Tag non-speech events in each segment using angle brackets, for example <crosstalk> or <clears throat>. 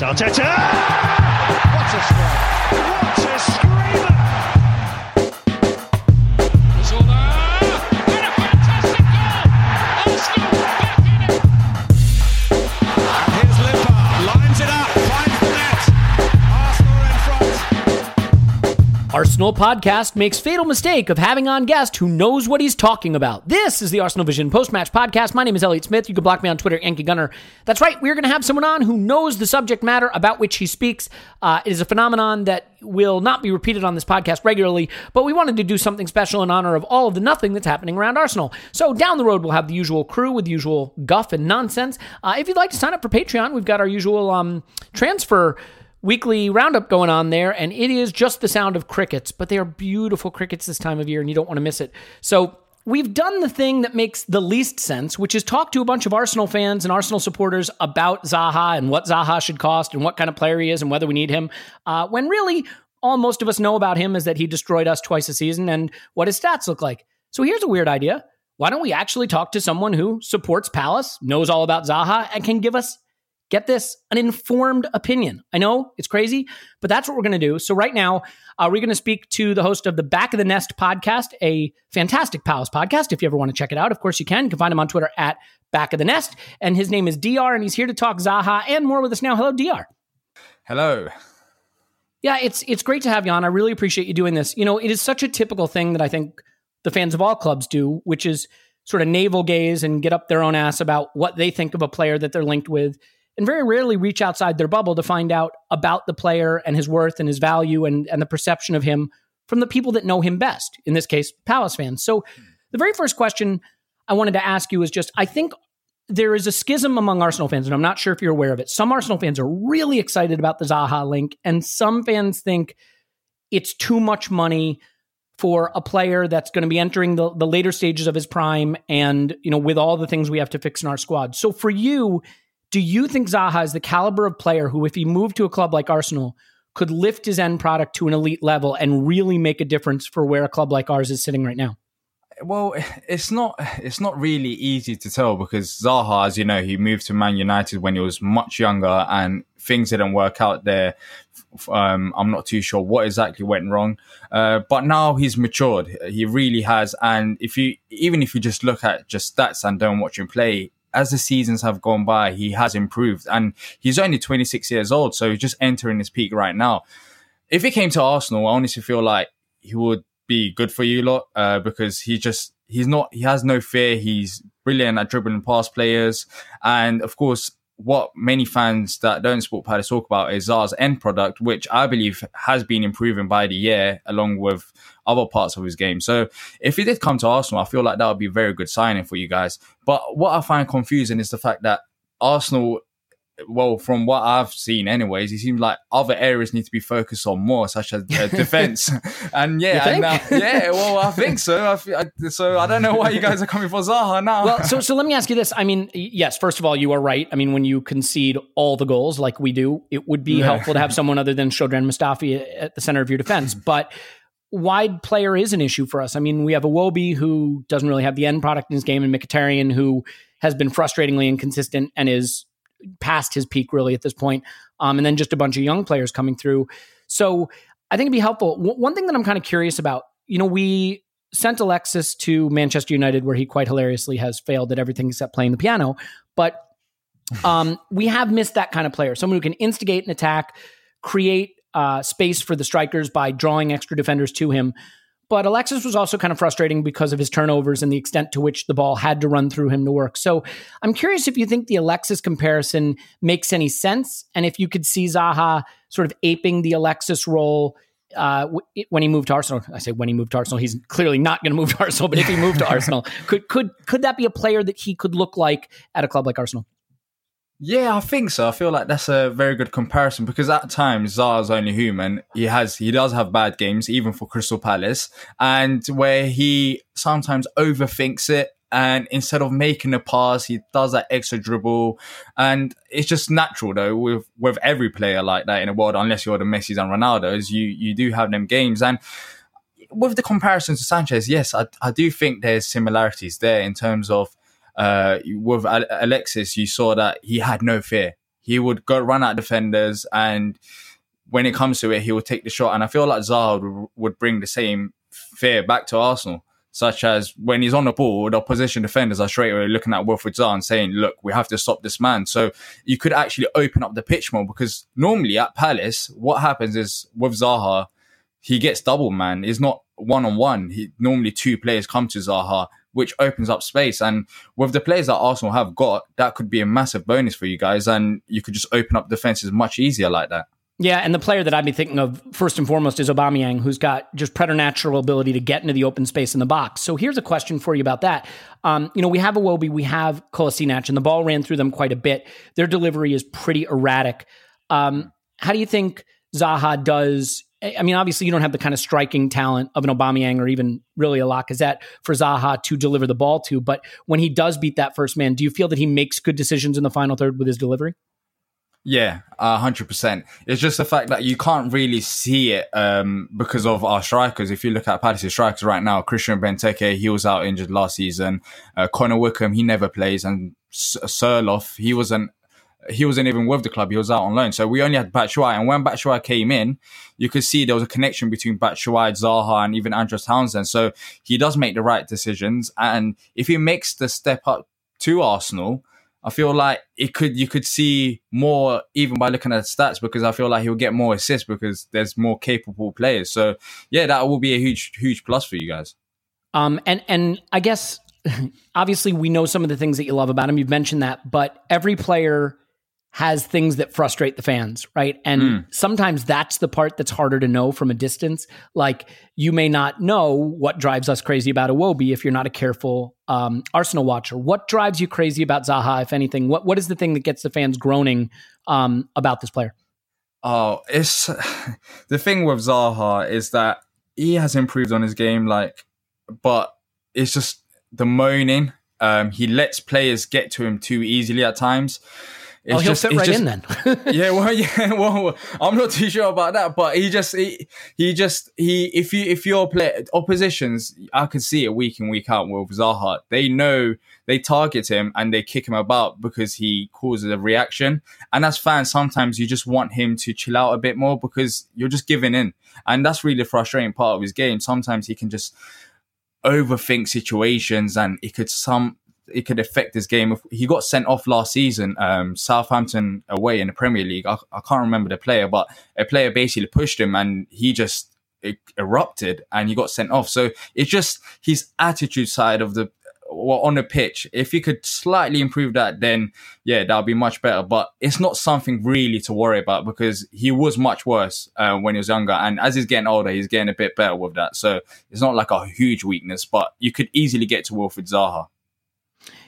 Arteta! What a strike! What a screamer! Arsenal podcast makes fatal mistake of having on guest who knows what he's talking about. This is the Arsenal Vision post-match podcast. My name is Elliot Smith. You can block me on Twitter, Yankee Gunner. That's right. We're going to have someone on who knows the subject matter about which he speaks. Uh, it is a phenomenon that will not be repeated on this podcast regularly, but we wanted to do something special in honor of all of the nothing that's happening around Arsenal. So down the road, we'll have the usual crew with the usual guff and nonsense. Uh, if you'd like to sign up for Patreon, we've got our usual um, transfer weekly roundup going on there, and it is just the sound of crickets, but they are beautiful crickets this time of year, and you don't want to miss it. So we've done the thing that makes the least sense, which is talk to a bunch of Arsenal fans and Arsenal supporters about Zaha and what Zaha should cost and what kind of player he is and whether we need him. Uh, when really, all most of us know about him is that he destroyed us twice a season and what his stats look like. So here's a weird idea. Why don't we actually talk to someone who supports Palace, knows all about Zaha, and can give us get this an informed opinion. I know it's crazy but that's what we're going to do. So right now uh, we're going to speak to the host of the back of the nest podcast a fantastic palace podcast if you ever want to check it out. Of course you can. You can find him on twitter at back of the nest. And his name is dr and he's here to talk zaha and more with us now. Hello dr Hello. yeah it's it's great to have you on. I really appreciate you doing this. You know it is such a typical thing that i think the fans of all clubs do which is sort of navel gaze and get up their own ass about what they think of a player that they're linked with and very rarely reach outside their bubble to find out about the player and his worth and his value and, and the perception of him from the people that know him best, in this case, Palace fans. So the very first question I wanted to ask you is just I think there is a schism among Arsenal fans, and I'm not sure if you're aware of it. Some Arsenal fans are really excited about the Zaha link, and some fans think it's too much money for a player that's going to be entering the, the later stages of his prime and you know with all the things we have to fix in our squad so for you do you think Zaha is the caliber of player who, if he moved to a club like Arsenal, could lift his end product to an elite level and really make a difference for where a club like ours is sitting right now? Well, it's not it's not really easy to tell because Zaha, as you know, he moved to Man United when he was much younger, and things didn't work out there. Um, I'm not too sure what exactly went wrong, uh, but now he's matured. He really has, and if you even if you just look at just stats and don't watch him play, as the seasons have gone by, he has improved, and he's only 26 years old, so he's just entering his peak right now. If he came to Arsenal, I honestly feel like he would be good for you lot uh, because he just he's not he has no fear. He's brilliant at dribbling past players, and of course what many fans that don't support Palace talk about is Zaha's end product, which I believe has been improving by the year, along with other parts of his game. So if he did come to Arsenal, I feel like that would be a very good signing for you guys. But what I find confusing is the fact that Arsenal well, from what I've seen, anyways, it seems like other areas need to be focused on more, such as uh, defense. <laughs> <laughs> and yeah, and, uh, yeah, well, I think so. I so I don't know why you guys are coming for Zaha now. Well, so so let me ask you this. I mean, yes, first of all, you are right. I mean, when you concede all the goals like we do, it would be yeah. helpful to have someone other than Shkodran Mustafi at the center of your defense. <laughs> But wide player is an issue for us. I mean, we have Iwobi who doesn't really have the end product in his game, and Mkhitaryan who has been frustratingly inconsistent and is past his peak really at this point. Um, and then just a bunch of young players coming through. So I think it'd be helpful. W- one thing that I'm kind of curious about, you know, we sent Alexis to Manchester United where he quite hilariously has failed at everything except playing the piano. But um, we have missed that kind of player, someone who can instigate an attack, create uh, space for the strikers by drawing extra defenders to him. But Alexis was also kind of frustrating because of his turnovers and the extent to which the ball had to run through him to work. So I'm curious if you think the Alexis comparison makes any sense and if you could see Zaha sort of aping the Alexis role uh, when he moved to Arsenal. I say when he moved to Arsenal, he's clearly not going to move to Arsenal, but if he moved to <laughs> Arsenal, could could could that be a player that he could look like at a club like Arsenal? Yeah, I think so. I feel like that's a very good comparison because at times Zaha's only human. He has, he does have bad games, even for Crystal Palace, and where he sometimes overthinks it. And instead of making a pass, he does that extra dribble, and it's just natural though with with every player like that in the world, unless you're the Messi's and Ronaldo's. You you do have them games, and with the comparison to Sanchez, yes, I I do think there's similarities there in terms of uh, with Alexis, you saw that he had no fear. He would go run at defenders, and when it comes to it, he would take the shot. And I feel like Zaha would, would bring the same fear back to Arsenal. Such as when he's on the ball, the opposition defenders are straight away looking at Wilfried Zaha and saying, "Look, we have to stop this man." So you could actually open up the pitch more because normally at Palace, what happens is with Zaha, he gets double man. It's not one on one. He normally two players come to Zaha which opens up space. And with the players that Arsenal have got, that could be a massive bonus for you guys. And you could just open up defenses much easier like that. Yeah, and the player that I'd be thinking of first and foremost is Aubameyang, who's got just preternatural ability to get into the open space in the box. So here's a question for you about that. Um, you know, we have Iwobi, we have Kolasinac, and the ball ran through them quite a bit. Their delivery is pretty erratic. Um, how do you think Zaha does I mean, obviously, you don't have the kind of striking talent of an Aubameyang or even really a Lacazette for Zaha to deliver the ball to. But when he does beat that first man, do you feel that he makes good decisions in the final third with his delivery? Yeah, hundred percent. It's just the fact that you can't really see it um, because of our strikers. If you look at Palace's strikers right now, Christian Benteke, he was out injured last season. Uh, Connor Wickham, he never plays, and Sorloth, he wasn't he wasn't even with the club. He was out on loan. So we only had Batshuayi. And when Batshuayi came in, you could see there was a connection between Batshuayi, Zaha, and even Andros Townsend. So he does make the right decisions. And if he makes the step up to Arsenal, I feel like it could you could see more even by looking at stats because I feel like he'll get more assists because there's more capable players. So yeah, that will be a huge huge plus for you guys. Um and and I guess <laughs> obviously we know some of the things that you love about him. You've mentioned that, but every player has things that frustrate the fans, right? And mm. sometimes that's the part that's harder to know from a distance. Like you may not know what drives us crazy about Iwobi if you're not a careful um, Arsenal watcher. What drives you crazy about Zaha, if anything? What what is the thing that gets the fans groaning um, about this player? Oh, it's <sighs> the thing with Zaha is that he has improved on his game, like, but it's just the moaning. Um, he lets players get to him too easily at times. Oh, it's oh, he'll just, fit right just, in then. <laughs> yeah, well, yeah, <laughs> well, I'm not too sure about that, but he just, he, he just, he, if you, if you're play oppositions, I can see it week in week out with Zaha. They know they target him and they kick him about because he causes a reaction. And as fans, sometimes you just want him to chill out a bit more because you're just giving in, and that's really the frustrating part of his game. Sometimes he can just overthink situations and it could some it could affect his game. He got sent off last season, um, Southampton away in the Premier League. I, I, can't remember the player, but a player basically pushed him and he just erupted and he got sent off. So it's just his attitude side of the well, on the pitch. If he could slightly improve that, then yeah, that'll be much better. But it's not something really to worry about because he was much worse uh, when he was younger, and as he's getting older, he's getting a bit better with that. So it's not like a huge weakness, but you could easily get to Wilfried Zaha.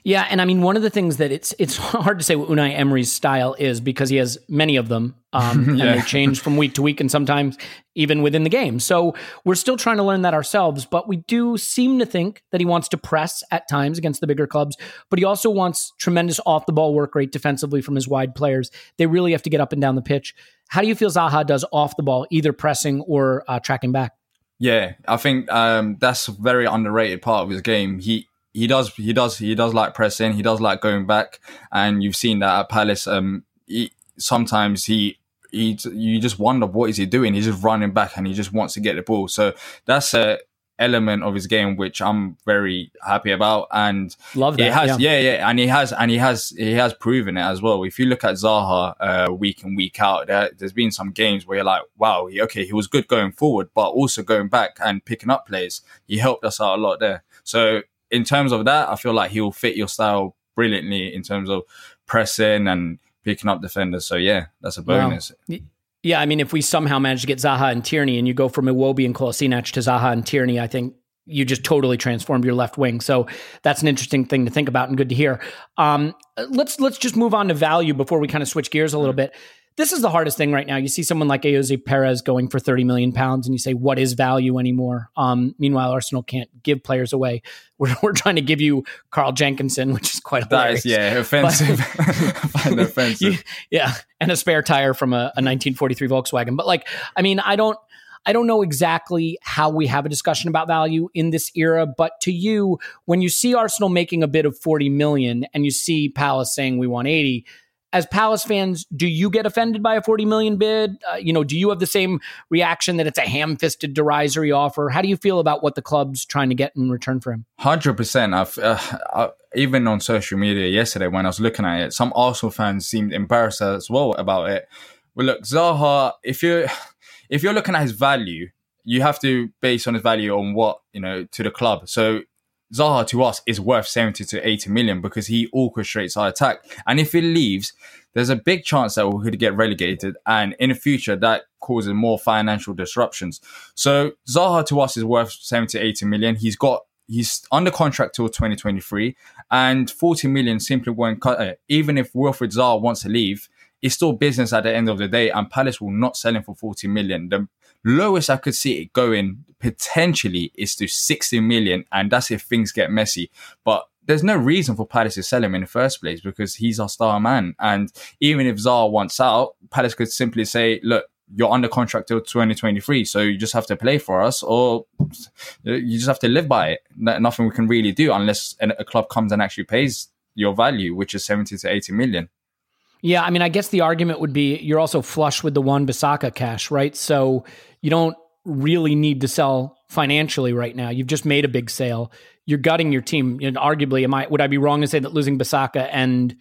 Yeah, and I mean one of the things that it's it's <laughs> hard to say what Unai Emery's style is because he has many of them, um, Yeah. <laughs> and they change from week to week, and sometimes even within the game. So we're still trying to learn that ourselves. But we do seem to think that he wants to press at times against the bigger clubs, but he also wants tremendous off the ball work rate defensively from his wide players. They really have to get up and down the pitch. How do you feel Zaha does off the ball, either pressing or uh, tracking back? Yeah, I think um, that's a very underrated part of his game. He he does he does he does like pressing. He does like going back, and you've seen that at Palace. Um, he, sometimes he he you just wonder what is he doing. He's just running back, and he just wants to get the ball. So that's a element of his game which I'm very happy about, and Love that. it has, yeah. yeah. yeah, and he has, and he has, he has proven it as well. If you look at Zaha uh, week in week out, there, there's been some games where you're like, wow, he, okay, he was good going forward, but also going back and picking up plays, he helped us out a lot there. So in terms of that, I feel like he will fit your style brilliantly in terms of pressing and picking up defenders. So yeah, that's a Wow. bonus. Yeah, I mean, if we somehow manage to get Zaha and Tierney, and you go from Iwobi and Kolasinac to Zaha and Tierney, I think you just totally transformed your left wing. So that's an interesting thing to think about and good to hear. Um, let's let's just move on to value before we kind of switch gears a little bit. This is the hardest thing right now. You see someone like Ayoze Perez going for 30 million pounds, and you say, what is value anymore? Um, meanwhile, Arsenal can't give players away. <laughs> We're, we're trying to give you Carl Jenkinson, which is quite That hilarious. is yeah offensive. I <laughs> <laughs> find offensive. You- yeah, and a spare tire from a, a 1943 Volkswagen. But like, I mean, I don't, I don't know exactly how we have a discussion about value in this era. But to you, when you see Arsenal making a bid of 40 million, and you see Palace saying we want 80. As Palace fans, do you get offended by a 40 million bid? Uh, you know, do you have the same reaction that it's a ham-fisted derisory offer? How do you feel about what the club's trying to get in return for him? Hundred percent. I've uh, I, even on social media yesterday when I was looking at it, some Arsenal fans seemed embarrassed as well about it. Well, look, Zaha, if you're if you're looking at his value, you have to base on his value on what you know to the club. So Zaha to us is worth seventy to eighty million because he orchestrates our attack, and if he leaves, there's a big chance that we could get relegated, and in the future that causes more financial disruptions. So Zaha to us is worth 70 to 80 million. He's got he's under contract till 2023 and 40 million simply won't cut it. Even if Wilfried Zaha wants to leave, it's still business at the end of the day and Palace will not sell him for 40 million. The lowest I could see it going potentially is to 60 million and that's if things get messy. But there's no reason for Palace to sell him in the first place because he's our star man. And even if Zaha wants out, Palace could simply say, look, you're under contract till 2023, so you just have to play for us, or uh, you just have to live by it. Nothing we can really do unless a club comes and actually pays your value, which is 70 to 80 million. Yeah, I mean, I guess the argument would be you're also flush with the Wan-Bissaka cash, right? So you don't really need to sell financially right now. You've just made a big sale. You're gutting your team. And arguably, am I would I be wrong to say that losing Bissaka and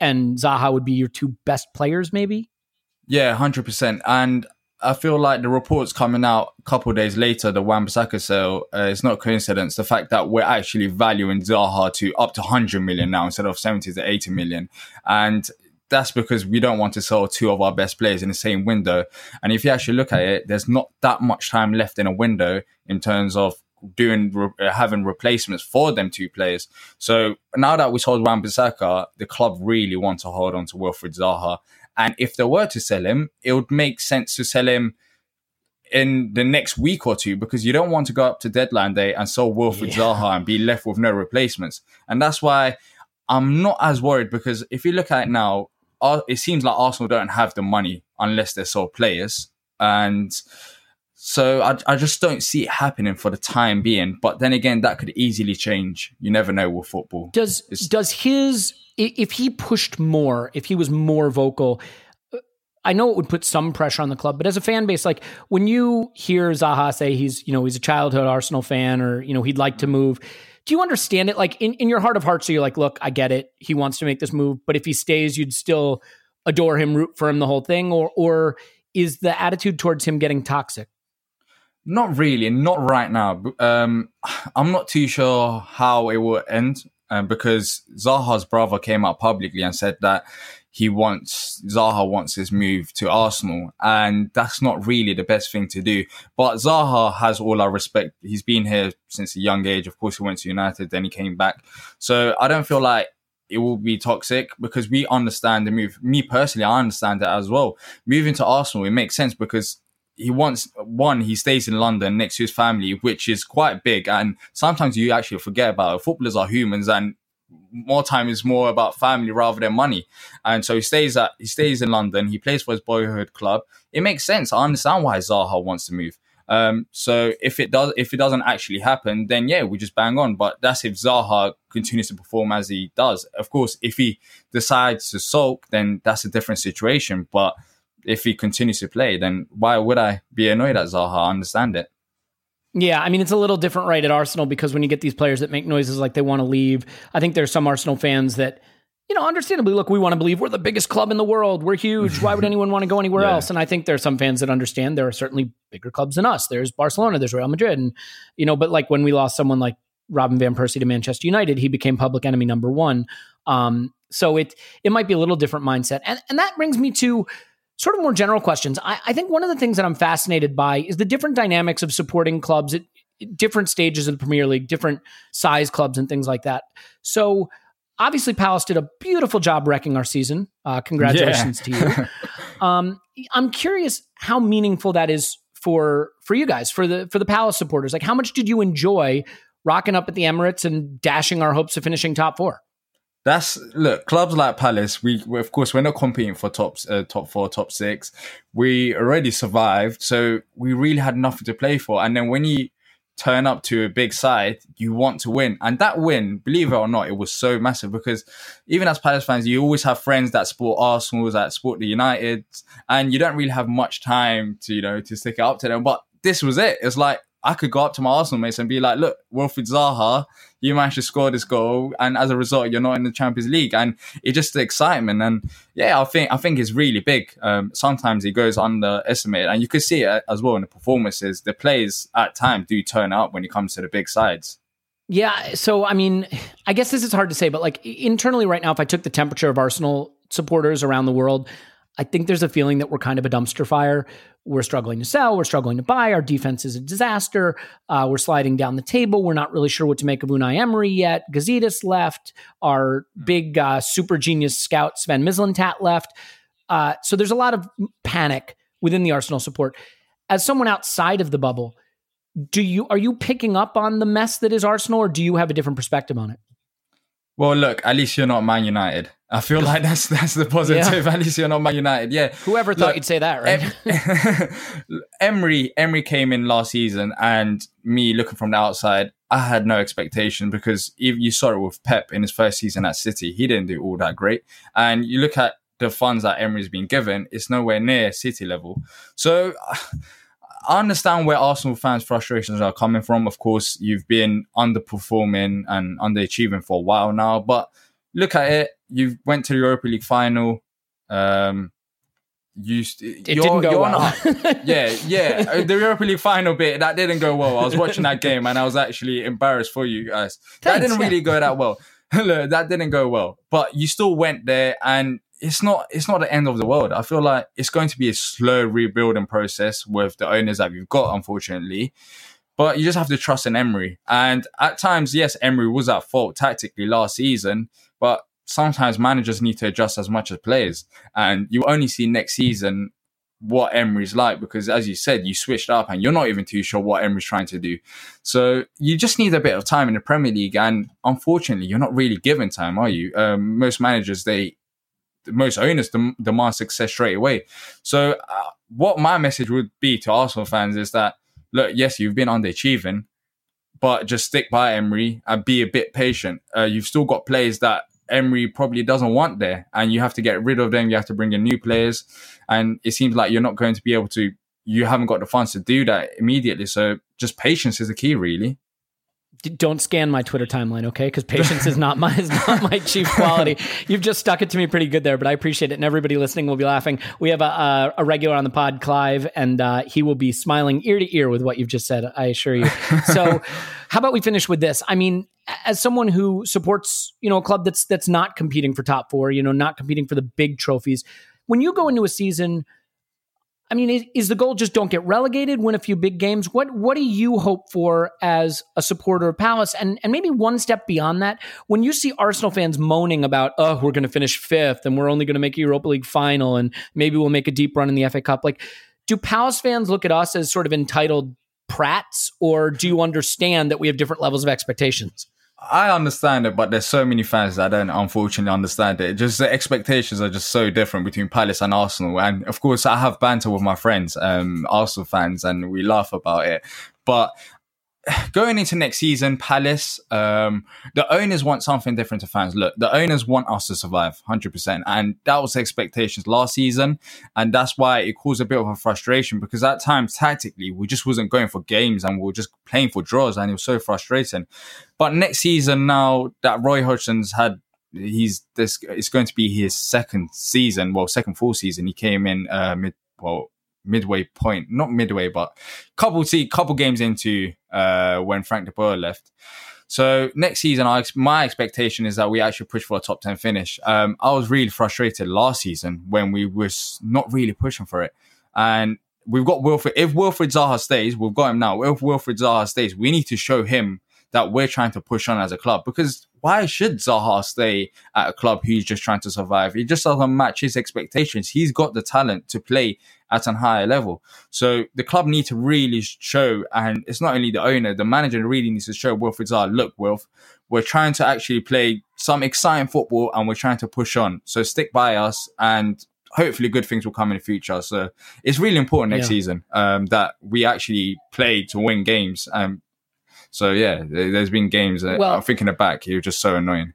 and Zaha would be your two best players, maybe? Yeah, 100%. And I feel like the reports coming out a couple days later, the Wan-Bissaka sale, uh, it's not coincidence. The fact that we're actually valuing Zaha to up to 100 million now instead of 70 to 80 million. And that's because we don't want to sell two of our best players in the same window. And if you actually look at it, there's not that much time left in a window in terms of doing re- uh, having replacements for them two players. So now that we sold Wan-Bissaka, the club really want to hold on to Wilfried Zaha. And if they were to sell him, it would make sense to sell him in the next week or two because you don't want to go up to deadline day and sell Wilfried Zaha and be left with no replacements. And that's why I'm not as worried because if you look at it now, it seems like Arsenal don't have the money unless they sell players. And so I, I just don't see it happening for the time being. But then again, that could easily change. You never know with football. Does It's- does his if he pushed more, if he was more vocal, uh, I know it would put some pressure on the club, but as a fan base, like when you hear Zaha say he's, you know, he's a childhood Arsenal fan or, you know, he'd like to move, do you understand it? Like in, in your heart of hearts, so you're like, look, I get it. He wants to make this move, but if he stays, you'd still adore him, root for him, the whole thing, or or is the attitude towards him getting toxic? Not really, not right now. Um, I'm not too sure how it will end um, because Zaha's brother came out publicly and said that he wants Zaha wants his move to Arsenal, and that's not really the best thing to do. But Zaha has all our respect. He's been here since a young age. Of course, he went to United, then he came back. So I don't feel like it will be toxic because we understand the move. Me personally, I understand that as well. Moving to Arsenal, it makes sense because he wants one, he stays in London next to his family, which is quite big. And sometimes you actually forget about it. Footballers are humans and more time is more about family rather than money. And so he stays at he stays in London. He plays for his boyhood club. It makes sense. I understand why Zaha wants to move. Um, so if it does, if it doesn't actually happen, then yeah, we just bang on. But that's if Zaha continues to perform as he does. Of course, if he decides to sulk, then that's a different situation. But if he continues to play, then why would I be annoyed at Zaha? I understand it. Yeah, I mean it's a little different right at Arsenal because when you get these players that make noises like they want to leave, I think there's some Arsenal fans that you know, understandably, look, we want to believe we're the biggest club in the world. We're huge. Why would <laughs> anyone want to go anywhere yeah. else? And I think there are some fans that understand there are certainly bigger clubs than us. There's Barcelona, there's Real Madrid, and you know, but like when we lost someone like Robin van Persie to Manchester United, he became public enemy number one. Um, so it it might be a little different mindset, and and that brings me to sort of more general questions. I, I think one of the things that I'm fascinated by is the different dynamics of supporting clubs at different stages of the Premier League, different size clubs, and things like that. So obviously Palace did a beautiful job wrecking our season. Uh, congratulations yeah. to you. <laughs> um, I'm curious how meaningful that is for for you guys, for the for the Palace supporters. Like, how much did you enjoy rocking up at the Emirates and dashing our hopes of finishing top four? That's look clubs like Palace. We, we of course we're not competing for top uh, top four, top six. We already survived, so we really had nothing to play for. And then when you turn up to a big side, you want to win. And that win, believe it or not, it was so massive because even as Palace fans, you always have friends that support Arsenal, that support the United, and you don't really have much time to, you know, to stick it up to them. But this was it. It's like, I could go up to my Arsenal mates and be like, look, Wilfried Zaha, you managed to score this goal, and as a result, you're not in the Champions League, and it's just the excitement. And yeah, I think I think it's really big. Um, sometimes it goes underestimated, and you could see it as well in the performances. The players at times do turn up when it comes to the big sides. Yeah, so I mean, I guess this is hard to say, but like internally right now, if I took the temperature of Arsenal supporters around the world, I think there's a feeling that we're kind of a dumpster fire. We're struggling to sell. We're struggling to buy. Our defense is a disaster. Uh, we're sliding down the table. We're not really sure what to make of Unai Emery yet. Gazidis left. Our hmm. big uh, super genius scout Sven Mislintat left. Uh, so there's a lot of panic within the Arsenal support. As someone outside of the bubble, do you are you picking up on the mess that is Arsenal, or do you have a different perspective on it? Well, look, at least you're not Man United. I feel like that's that's the positive. Yeah. At least you're not Man United. Yeah. Whoever thought look, you'd say that, right? Em- <laughs> Emery Emery came in last season, and me looking from the outside, I had no expectation because you saw it with Pep in his first season at City. He didn't do all that great, and you look at the funds that Emery's been given, it's nowhere near City level. So. I understand where Arsenal fans' frustrations are coming from. Of course, you've been underperforming and underachieving for a while now, but look at it. You went to the Europa League final. Um, you it didn't go well. yeah, yeah. <laughs> Uh, the Europa League final bit that didn't go well. I was watching that game and I was actually embarrassed for you guys. Thanks, that didn't yeah. really go that well. <laughs> Look, that didn't go well. But you still went there and it's not it's not the end of the world. I feel like it's going to be a slow rebuilding process with the owners that we've got, unfortunately. But you just have to trust in Emery. And at times, yes, Emery was at fault tactically last season, but sometimes managers need to adjust as much as players. And you only see next season what Emery's like because, as you said, you switched up and you're not even too sure what Emery's trying to do. So you just need a bit of time in the Premier League. And unfortunately, you're not really given time, are you? Um, most managers, they most owners dem- demand success straight away. So, uh, what my message would be to Arsenal fans is that look, yes, you've been underachieving, but just stick by Emery and be a bit patient. Uh, you've still got players that Emery probably doesn't want there, and you have to get rid of them. You have to bring in new players, and it seems like you're not going to be able to. You haven't got the funds to do that immediately. So, just patience is the key, really. don't scan my Twitter timeline, okay? Because patience is not my is not my <laughs> chief quality. You've just stuck it to me pretty good there, but I appreciate it, and everybody listening will be laughing. We have a, a, a regular on the pod, Clive, and uh, he will be smiling ear to ear with what you've just said. I assure you. So, <laughs> how about we finish with this? I mean, as someone who supports you know a club that's that's not competing for top four, you know, not competing for the big trophies, when you go into a season I mean, is, is, the goal just don't get relegated, win a few big games? What what do you hope for as a supporter of Palace? And and maybe one step beyond that, when you see Arsenal fans moaning about, oh, we're going to finish fifth and we're only going to make a Europa League final and maybe we'll make a deep run in the FA Cup, like, do Palace fans look at us as sort of entitled prats, or do you understand that we have different levels of expectations? I understand it, but there's so many fans that don't unfortunately understand it. Just the expectations are just so different between Palace and Arsenal. And of course, I have banter with my friends, um, Arsenal fans, and we laugh about it. But <sighs> going into next season, Palace, um, the owners want something different to fans. Look, the owners want us to survive 100%. And that was the expectations last season. And that's why it caused a bit of a frustration because at times, tactically, we just wasn't going for games and we were just playing for draws. And it was so frustrating. But next season, now that Roy Hodgson's had he's this it's going to be his second season well second full season he came in uh mid well midway point, not midway, but couple see couple games into uh, when Frank de Boer left. So next season, I, my expectation is that we actually push for a top ten finish. Um, I was really frustrated last season when we was not really pushing for it, and we've got Wilfried. If Wilfried Zaha stays, we've got him now. If Wilfried Zaha stays, we need to show him that we're trying to push on as a club because why should Zaha stay at a club who's just trying to survive? He just doesn't match his expectations. He's got the talent to play at a higher level. So the club need to really show, and it's not only the owner, the manager really needs to show Wilfried Zaha, look, Wilf, we're trying to actually play some exciting football and we're trying to push on. So stick by us and hopefully good things will come in the future. So it's really important next yeah. season um, that we actually play to win games. Um, so yeah, there's been games that well, I'm thinking of back, you're just so annoying.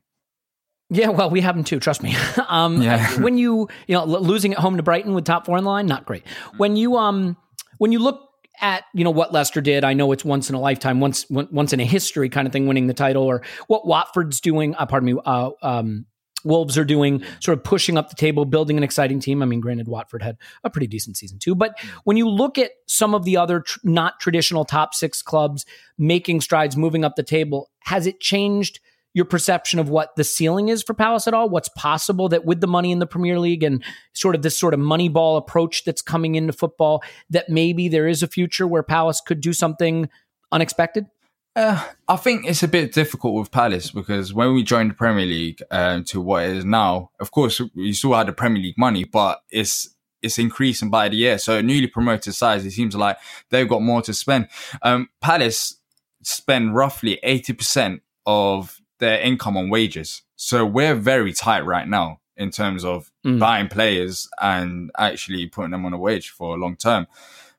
Yeah, well, we have them too. Trust me. <laughs> um, yeah. <laughs> when you you know losing at home to Brighton with top four in line, not great. When you um when you look at you know what Leicester did, I know it's once in a lifetime, once once in a history kind of thing, winning the title, or what Watford's doing. Uh, pardon me. Uh, um, Wolves are doing, sort of pushing up the table, building an exciting team. I mean, granted, Watford had a pretty decent season too. But when you look at some of the other tr- not traditional top six clubs making strides, moving up the table, has it changed your perception of what the ceiling is for Palace at all? What's possible that with the money in the Premier League and sort of this sort of money ball approach that's coming into football, that maybe there is a future where Palace could do something unexpected? Uh, I think it's a bit difficult with Palace because when we joined the Premier League um, to what it is now, of course, we still had the Premier League money, but it's it's increasing by the year. So newly promoted sides, it seems like they've got more to spend. Um, Palace spend roughly 80% of their income on wages. So we're very tight right now in terms of mm. buying players and actually putting them on a wage for a long term.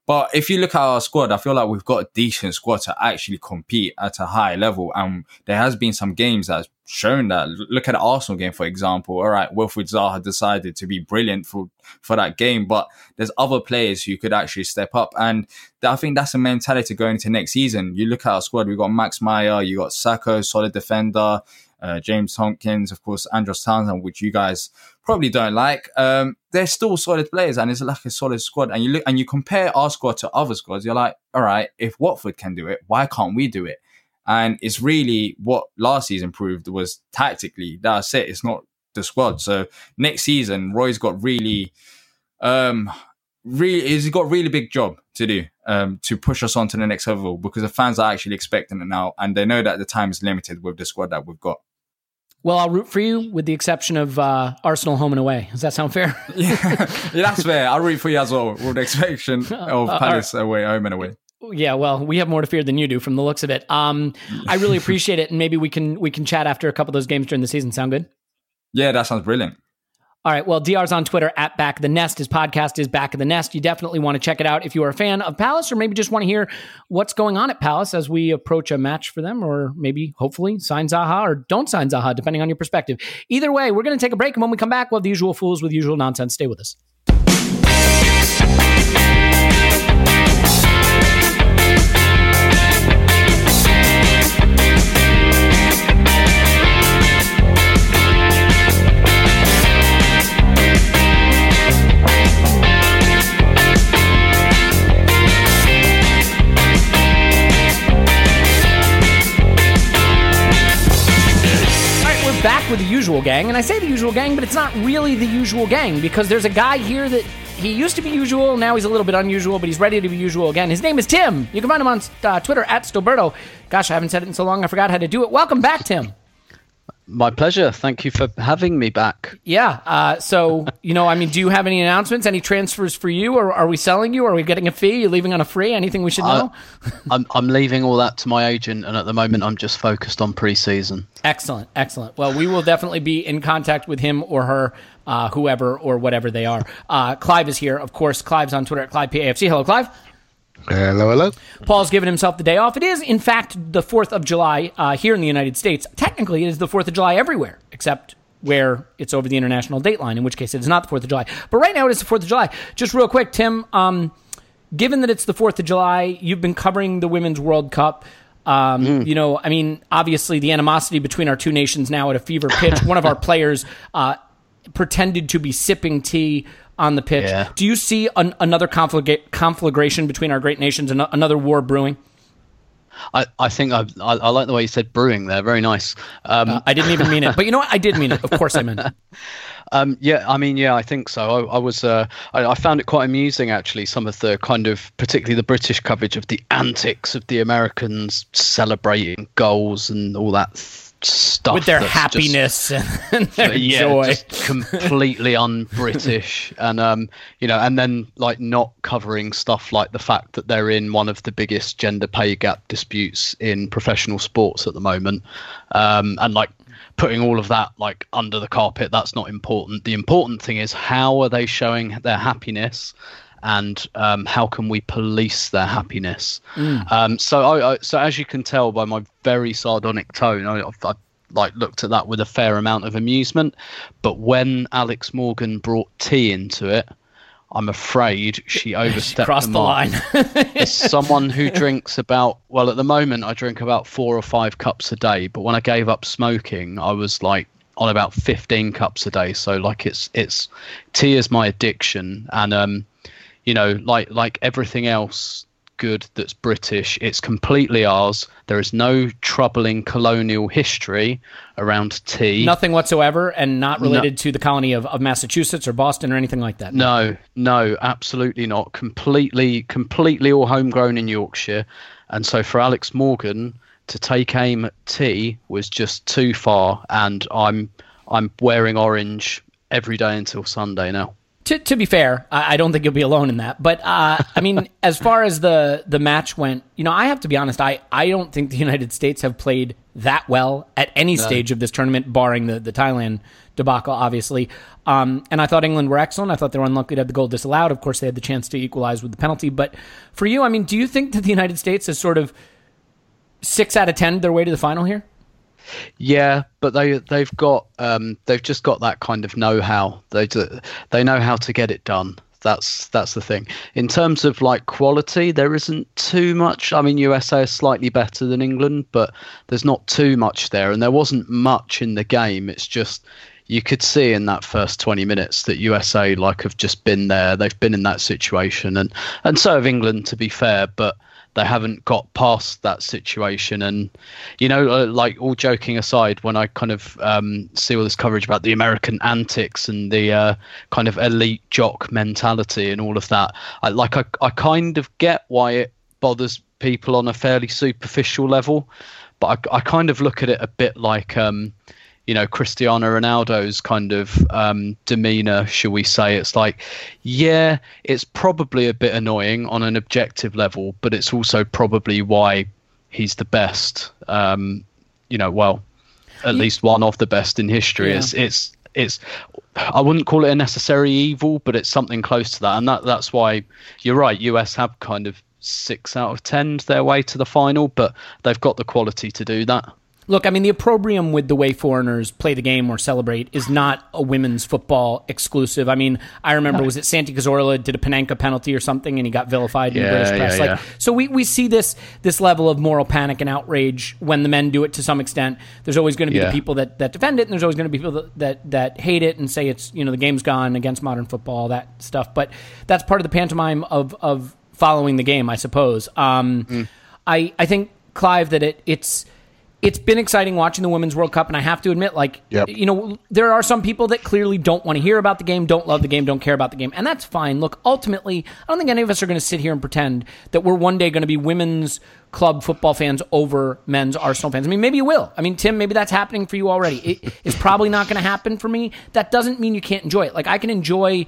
But if you look at our squad, I feel like we've got a decent squad to actually compete at a high level. And there has been some games that have shown that. Look at the Arsenal game, for example. All right, Wilfried Zaha decided to be brilliant for, for that game, but there's other players who could actually step up. And I think that's a mentality going into next season. You look at our squad, we've got Max Meyer, you got Sakho, solid defender uh, James Tomkins, of course, Andros Townsend, which you guys probably don't like. Um, they're still solid players, and it's like a solid squad. And you look and you compare our squad to other squads, you're like, all right, if Watford can do it, why can't we do it? And it's really what last season proved was tactically. That's it. It's not the squad. So next season, Roy's got really, um, really, he's got really big job to do um, to push us on to the next level because the fans are actually expecting it now, and they know that the time is limited with the squad that we've got. Well, I'll root for you with the exception of uh, Arsenal home and away. Does that sound fair? <laughs> yeah, yeah, that's fair. I'll root for you as well with the exception <laughs> of uh, Palace right. away, home and away. Yeah, well, we have more to fear than you do from the looks of it. Um, I really <laughs> appreciate it, and maybe we can we can chat after a couple of those games during the season. Sound good? Yeah, that sounds brilliant. All right. Well, DR's on Twitter at Back of the Nest. His podcast is Back of the Nest. You definitely want to check it out if you are a fan of Palace or maybe just want to hear what's going on at Palace as we approach a match for them or maybe hopefully sign Zaha or don't sign Zaha, depending on your perspective. Either way, we're going to take a break. And when we come back, we'll have the usual fools with usual nonsense. Stay with us. With the usual gang, and I say the usual gang, but it's not really the usual gang because there's a guy here that he used to be usual, now he's a little bit unusual, but he's ready to be usual again. His name is Tim. You can find him on uh, Twitter at Stillberto. Gosh, I haven't said it in so long, I forgot how to do it. Welcome back, Tim. My pleasure. Thank you for having me back. Yeah. Uh, so, you know, I mean, do you have any announcements, any transfers for you, or are we selling you? Are we getting a fee? You're leaving on a free? Anything we should know? <laughs> I'm, I'm leaving all that to my agent, and at the moment, I'm just focused on preseason. Excellent, excellent. Well, we will definitely be in contact with him or her, uh, whoever or whatever they are. Uh, Clive is here, of course. Clive's on Twitter at ClivePAFC. Hello, Clive. Hello, hello. Paul's given himself the day off. It is, in fact, the 4th of July uh, here in the United States. Technically, it is the 4th of July everywhere, except where it's over the international date line, in which case it is not the 4th of July. But right now it is the 4th of July. Just real quick, Tim, um, given that it's the 4th of July, you've been covering the Women's World Cup. Um, You know, I mean, obviously the animosity between our two nations now at a fever pitch. <laughs> One of our players uh, pretended to be sipping tea on the pitch. Yeah. Do you see an, another conflagra- conflagration between our great nations, and another war brewing? I, I think I, I, I like the way you said brewing there. Very nice. Um, I didn't even mean it, but you know what? I did mean it. Of course, I meant it. <laughs> Um, yeah, I mean, yeah, I think so. I, I was, uh, I, I found it quite amusing actually. Some of the kind of, particularly the British coverage of the antics of the Americans celebrating goals and all that th- stuff with their that's just- happiness and <laughs> their yeah, joy. completely un-British, <laughs> and um, you know, and then like not covering stuff like the fact that they're in one of the biggest gender pay gap disputes in professional sports at the moment, um, and like putting all of that like under the carpet. That's not important. The important thing is how are they showing their happiness. And um, how can we police their happiness? Um, so, I, I, so as you can tell by my very sardonic tone, I, I've, I like looked at that with a fair amount of amusement. But when Alex Morgan brought tea into it, I'm afraid she <laughs> overstepped Crossed the mark. line. <laughs> As someone who drinks about well, at the moment I drink about four or five cups a day. But when I gave up smoking, I was like on about 15 cups a day. So like it's it's tea is my addiction, and um, you know, like like everything else good that's British, it's completely ours. There is no troubling colonial history around tea. Nothing whatsoever, and not related to the colony of, of Massachusetts or Boston or anything like that. No, no, absolutely not. Completely, completely all homegrown in Yorkshire. And so for Alex Morgan to take aim at tea was just too far. And I'm I'm wearing orange every day until Sunday now. To, to be fair, I, I don't think you'll be alone in that. But uh, I mean, <laughs> as far as the the match went, you know, I have to be honest. I, I don't think the United States have played that well at any stage of this tournament, barring the the Thailand debacle, obviously. Um, and I thought England were excellent. I thought they were unlucky to have the goal disallowed. Of course, they had the chance to equalize with the penalty. But for you, I mean, do you think that the United States has sort of six out of ten their way to the final here? Yeah, but they they've got um, they've just got that kind of know-how. They do- they know how to get it done. That's that's the thing. In terms of like quality, there isn't too much. I mean, USA is slightly better than England, but there's not too much there, and there wasn't much in the game. It's just you could see in that first 20 minutes that USA like have just been there. They've been in that situation, and and so have England, to be fair, but they haven't got past that situation. And you know, uh, like all joking aside, when I kind of um, see all this coverage about the American antics and the uh, kind of elite jock mentality and all of that, I like I, I kind of get why it bothers people on a fairly superficial level, but I, I kind of look at it a bit like. Um, you know Cristiano Ronaldo's kind of um, demeanor, shall we say? It's like, yeah, it's probably a bit annoying on an objective level, but it's also probably why he's the best. Um, you know, well, at least one of the best in history. Yeah. It's it's it's. I wouldn't call it a necessary evil, but it's something close to that, and that that's why you're right. US have kind of six out of ten their way to the final, but they've got the quality to do that. Look, I mean, the opprobrium with the way foreigners play the game or celebrate is not a women's football exclusive. I mean, I remember was it Santi Cazorla did a Panenka penalty or something, and he got vilified in the Yeah, British yeah, press. Like, yeah. so we, we see this this level of moral panic and outrage when the men do it to some extent. There's always going to be the people that, that defend it, and there's always going to be people that, that that hate it and say it's you know the game's gone against modern football, that stuff. But that's part of the pantomime of of following the game, I suppose. Um, Mm. I I think Clive that it it's it's been exciting watching the Women's World Cup, and I have to admit, like, Yep. you know, there are some people that clearly don't want to hear about the game, don't love the game, don't care about the game, and that's fine. Look, ultimately, I don't think any of us are going to sit here and pretend that we're one day going to be women's club football fans over men's Arsenal fans. I mean, maybe you will. I mean, Tim, maybe that's happening for you already. It, it's probably not going to happen for me. That doesn't mean you can't enjoy it. Like, I can enjoy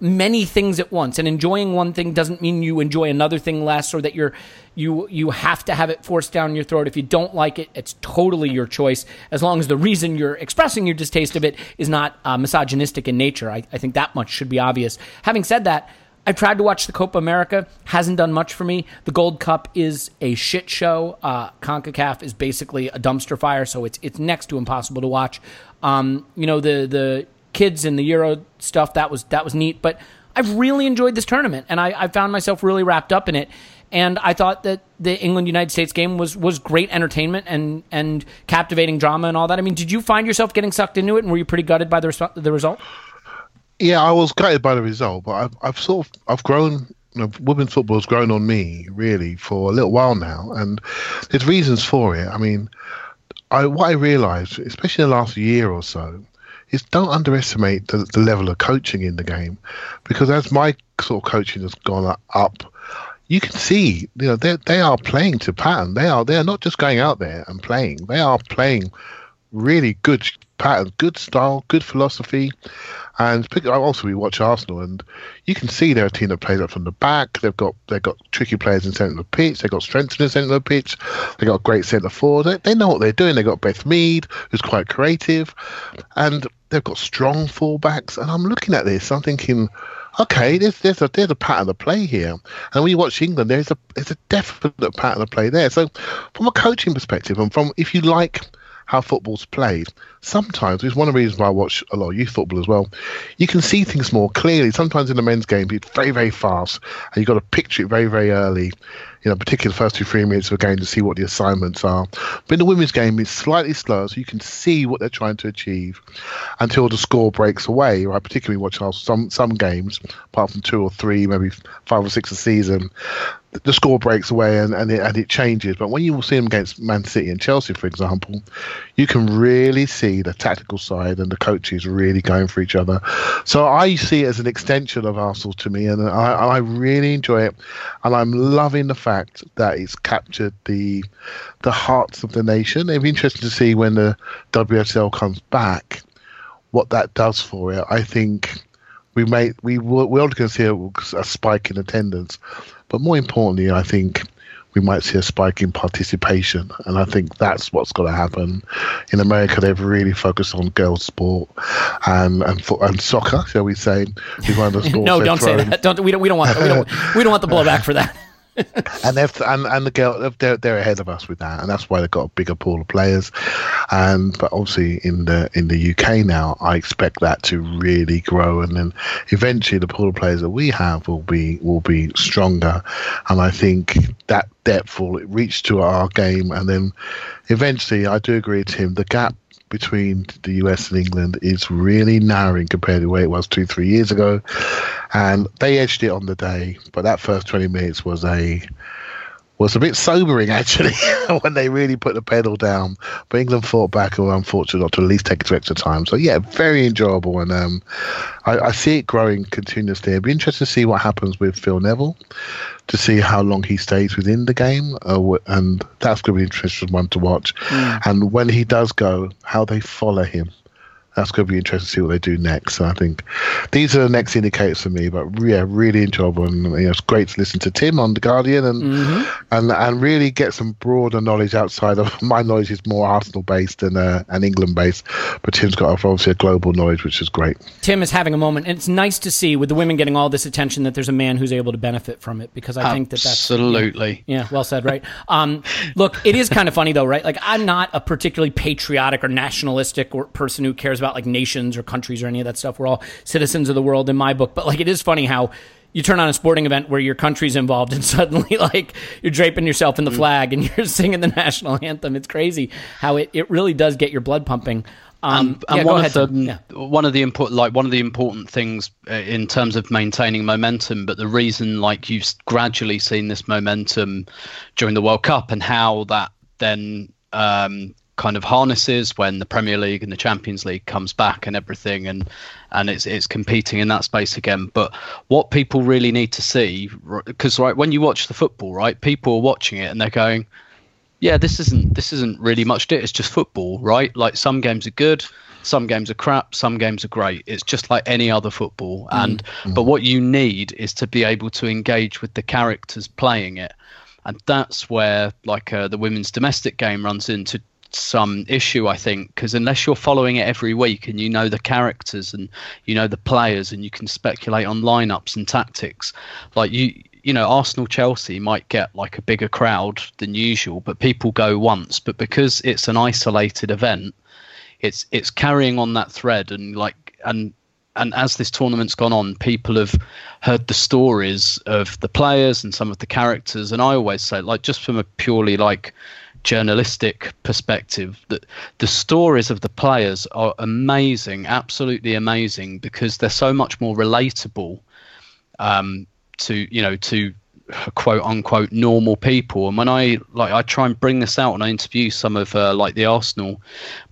many things at once and enjoying one thing doesn't mean you enjoy another thing less or that you're you you have to have it forced down your throat if you don't like it it's totally your choice as long as the reason you're expressing your distaste of it is not uh, misogynistic in nature I, I think that much should be obvious having said that I've tried to watch the Copa America, hasn't done much for me. The Gold Cup is a shit show. Uh, CONCACAF is basically a dumpster fire, so it's it's next to impossible to watch. Um, you know the the kids and the Euro stuff that was that was neat, but I've really enjoyed this tournament, and I, I found myself really wrapped up in it. And I thought that the England United States game was was great entertainment and and captivating drama and all that. I mean, did you find yourself getting sucked into it, and were you pretty gutted by the res- the result? Yeah, I was gutted by the result, but I've, I've sort of I've grown. Women's football has grown on me really for a little while now, and there's reasons for it. I mean, I what I realised, especially in the last year or so, is don't underestimate the, the level of coaching in the game, because as my sort of coaching has gone up, you can see you know they they are playing to pattern. They are they are not just going out there and playing. They are playing really good pattern, good style, good philosophy. And also we watch Arsenal, and you can see they're a team that plays up from the back. They've got they've got tricky players in centre of the pitch. They've got strength in the centre of the pitch. They've got a great centre forward. They, they know what they're doing. They've got Beth Mead, who's quite creative, and they've got strong fullbacks. And I'm looking at this, I'm thinking, okay, there's there's a there's a pattern of play here. And when you watch England, there's a there's a definite pattern of play there. So from a coaching perspective, and from if you like how football's played. Sometimes it's one of the reasons why I watch a lot of youth football as well. You can see things more clearly. Sometimes in the men's game, it's very, very fast, and you've got to picture it very, very early. You know, particularly the first two, three minutes of a game to see what the assignments are. But in the women's game, it's slightly slower, so you can see what they're trying to achieve until the score breaks away. Right, particularly watching some some games, apart from two or three, maybe five or six a season the score breaks away and, and, it, and it changes. But when you will see them against Man City and Chelsea, for example, you can really see the tactical side and the coaches really going for each other. So I see it as an extension of Arsenal to me, and I, I really enjoy it. And I'm loving the fact that it's captured the the hearts of the nation. It'd be interesting to see when the WSL comes back what that does for it. I think we may we will to see a, a spike in attendance, but more importantly, I think we might see a spike in participation, and I think that's what's going to happen. In America, they've really focused on girls' sport and and, and soccer, shall we say? is <laughs> one of the sports no, don't say that. Don't we don't we don't want we don't we don't want the blowback for that. <laughs> and they've and, and the girl they're, they're ahead of us with that, and that's why they've got a bigger pool of players. And but obviously in the in the UK now, I expect that to really grow, and then eventually the pool of players that we have will be will be stronger, and I think that depth will reach to our game, and then eventually I do agree, Tim, the gap between the US and England is really narrowing compared to the way it was two, three years ago. And they edged it on the day, but that first 20 minutes was a was a bit sobering actually <laughs> when they really put the pedal down. But England fought back and were unfortunate not to at least take it to extra time. So yeah, very enjoyable and um, I, I see it growing continuously. It'd be interesting to see what happens with Phil Neville to see how long he stays within the game, uh, and that's going to be an interesting one to watch. And when he does go, how they follow him. That's going to be interesting to see what they do next. So I think these are the next indicators for me. But yeah, really enjoyable, and you know, it's great to listen to Tim on the Guardian and and and really get some broader knowledge outside of <laughs> my knowledge is more Arsenal based and uh, and England based. But Tim's got obviously a global knowledge, which is great. Tim is having a moment, and it's nice to see with the women getting all this attention that there's a man who's able to benefit from it because I think that that's Absolutely. Yeah, well said, right? Um, look, it is kind of funny though, right? Like, I'm not a particularly patriotic or nationalistic or person who cares about like nations or countries or any of that stuff. We're all citizens of the world in my book, but like, it is funny how you turn on a sporting event where your country's involved and <laughs> suddenly like you're draping yourself in the flag and <laughs> you're singing the national anthem. It's crazy how it, it really does get your blood pumping. Um, and yeah, go one of the Yeah. one of the important like one of the important things uh, in terms of maintaining momentum but the reason like you've gradually seen this momentum during the world cup and how that then um, kind of harnesses when the Premier League and the Champions League comes back and everything, and and it's it's competing in that space again. But what people really need to see, because right when you watch the football, right, people are watching it and they're going, yeah, this isn't this isn't really much. It's just football, right? Like some games are good, some games are crap, some games are great. It's just like any other football. And but what you need is to be able to engage with the characters playing it, and that's where like uh, the women's domestic game runs into some issue i think because unless you're following it every week and you know the characters and you know the players and you can speculate on lineups and tactics like you you know arsenal chelsea might get like a bigger crowd than usual but people go once but because it's an isolated event it's it's carrying on that thread and like and and as this tournament's gone on, people have heard the stories of the players and some of the characters. And I always say, like, just from a purely like journalistic perspective, that the stories of the players are amazing, absolutely amazing, because they're so much more relatable um, to you know to quote unquote normal people. And when i like i try and bring this out and i interview some of uh, like the arsenal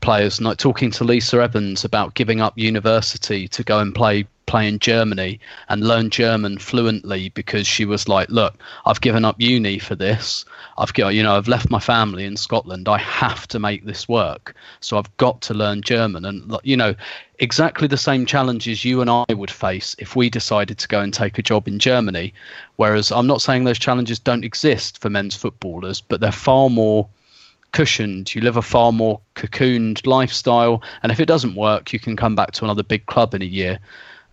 players like talking to lisa evans about giving up university to go and play play in germany and learn german fluently because she was like look i've given up uni for this. I've got you know i've left my family in scotland. I have to make this work. So i've got to learn german. And you know exactly the same challenges you and i would face if we decided to go and take a job in germany. Whereas i'm not saying those challenges don't exist for men's footballers but they're far more cushioned. You live a far more cocooned lifestyle. And if it doesn't work you can come back to another big club in a year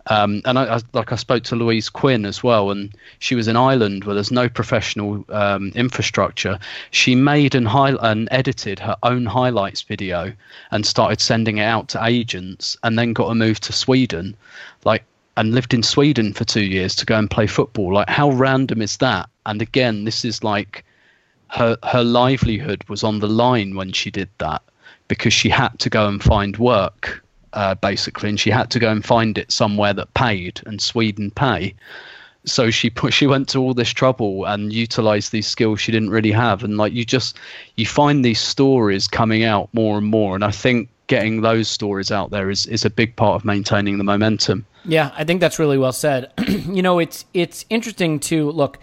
um, and I, I, like I spoke to Louise Quinn as well, and she was in Ireland where there's no professional um, infrastructure. She made and, high, and edited her own highlights video and started sending it out to agents, and then got a move to Sweden, like and lived in Sweden for two years to go and play football. Like how random is that? And again, this is like her her livelihood was on the line when she did that because she had to go and find work uh, basically, and she had to go and find it somewhere that paid, and Sweden pay. So she put she went to all this trouble and utilized these skills she didn't really have, and like you just you find these stories coming out more and more, and I think getting those stories out there is is a big part of maintaining the momentum. Yeah, I think that's really well said. <clears throat> you know, it's it's interesting to look.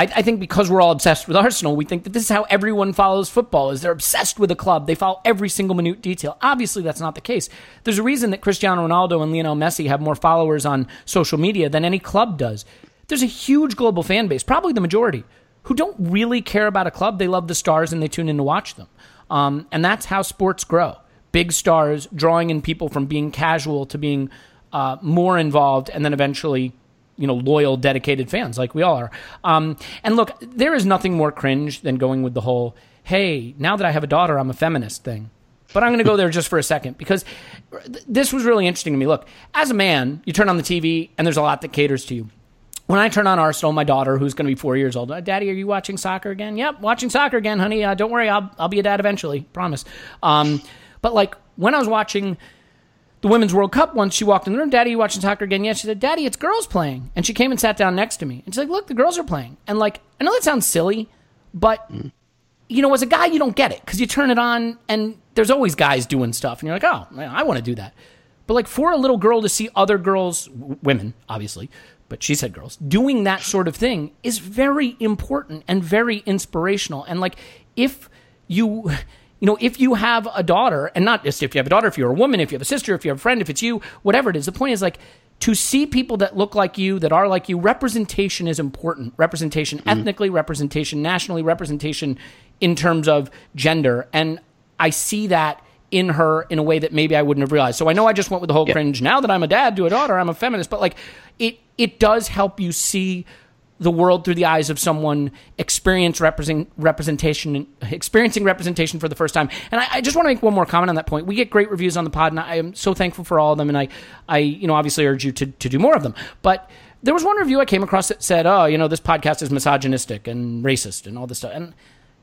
I, I, think because we're all obsessed with Arsenal, we think that this is how everyone follows football. Is they're obsessed with a club. They follow every single minute detail. Obviously, that's not the case. There's a reason that Cristiano Ronaldo and Lionel Messi have more followers on social media than any club does. There's a huge global fan base, probably the majority, who don't really care about a club. They love the stars and they tune in to watch them. Um, and that's how sports grow. Big stars drawing in people from being casual to being uh, more involved, and then eventually you know loyal dedicated fans like we all are um, and look there is nothing more cringe than going with the whole hey now that i have a daughter i'm a feminist thing but i'm going to go there just for a second because th- this was really interesting to me look as a man you turn on the tv and there's a lot that caters to you when I turn on Arsenal, my daughter, who's going to be four years old, Daddy, are you watching soccer again? Yep, watching soccer again, honey. Uh, don't worry, I'll, I'll be a dad eventually, promise. Um, but like when I was watching the Women's World Cup once she walked in the room, Daddy, you watching soccer again? Yeah. She said, Daddy, it's girls playing. And she came and sat down next to me. And she's like, Look, the girls are playing. And like, I know that sounds silly, but you know, as a guy, you don't get it because you turn it on and there's always guys doing stuff. And you're like, Oh, I want to do that. But like for a little girl to see other girls, women, obviously, but she said girls, doing that sort of thing is very important and very inspirational. And like, if you you know, if you have a daughter, and not just if you have a daughter, if you're a woman, if you have a sister, if you have a friend, if it's you, whatever it is, the point is like to see people that look like you, that are like you, representation is important. Representation mm-hmm. ethnically, representation nationally, representation in terms of gender. And I see that in her in a way that maybe I wouldn't have realized. So I know I just went with the whole yep. cringe. Now that I'm a dad to a daughter, I'm a feminist, but like it it does help you see the world through the eyes of someone experience represent, representation, experiencing representation for the first time. And I, I, just want to make one more comment on that point. We get great reviews on the pod, and I am so thankful for all of them. And I, I, you know, obviously urge you to to do more of them. But there was one review I came across that said, "Oh, you know, this podcast is misogynistic and racist and all this stuff." And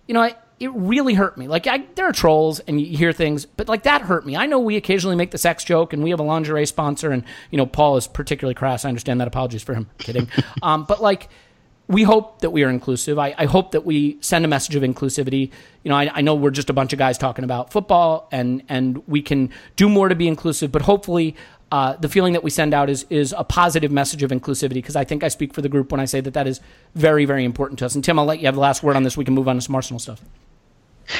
you know, I, it really hurt me. Like, I, there are trolls and you hear things, but like that hurt me. I know we occasionally make the sex joke, and we have a lingerie sponsor, and you know, Paul is particularly crass. I understand that. Apologies for him. Kidding. <laughs> um, but like we hope that we are inclusive. I, I hope that we send a message of inclusivity. You know, I, I know we're just a bunch of guys talking about football, and and we can do more to be inclusive. But hopefully, uh, the feeling that we send out is is a positive message of inclusivity. Because I think I speak for the group when I say that that is very very important to us. And Tim, I'll let you have the last word on this. We can move on to some Arsenal stuff.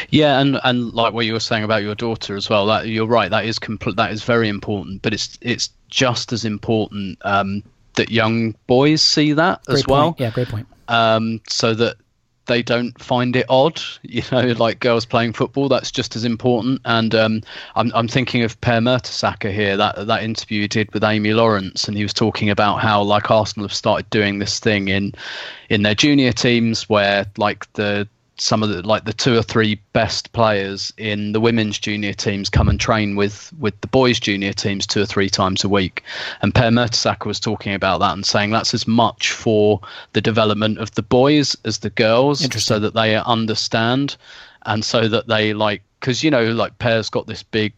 Yeah, and and like what you were saying about your daughter as well. That you're right. That is compl- That is very important. But it's it's just as important um, that young boys see that Great as well. Yeah, great point. Um, so that they don't find it odd, <laughs> you know, like girls playing football. That's just as important. And um, I'm I'm thinking of Per Mertesacker here. That that interview he did with Amy Lawrence, and he was talking about how like Arsenal have started doing this thing in in their junior teams where like the some of the like the two or three best players in the women's junior teams come and train with with the boys junior teams two or three times a week. And Per Mertesacker was talking about that and saying that's as much for the development of the boys as the girls so that they understand and so that they like because you know like Per's got this big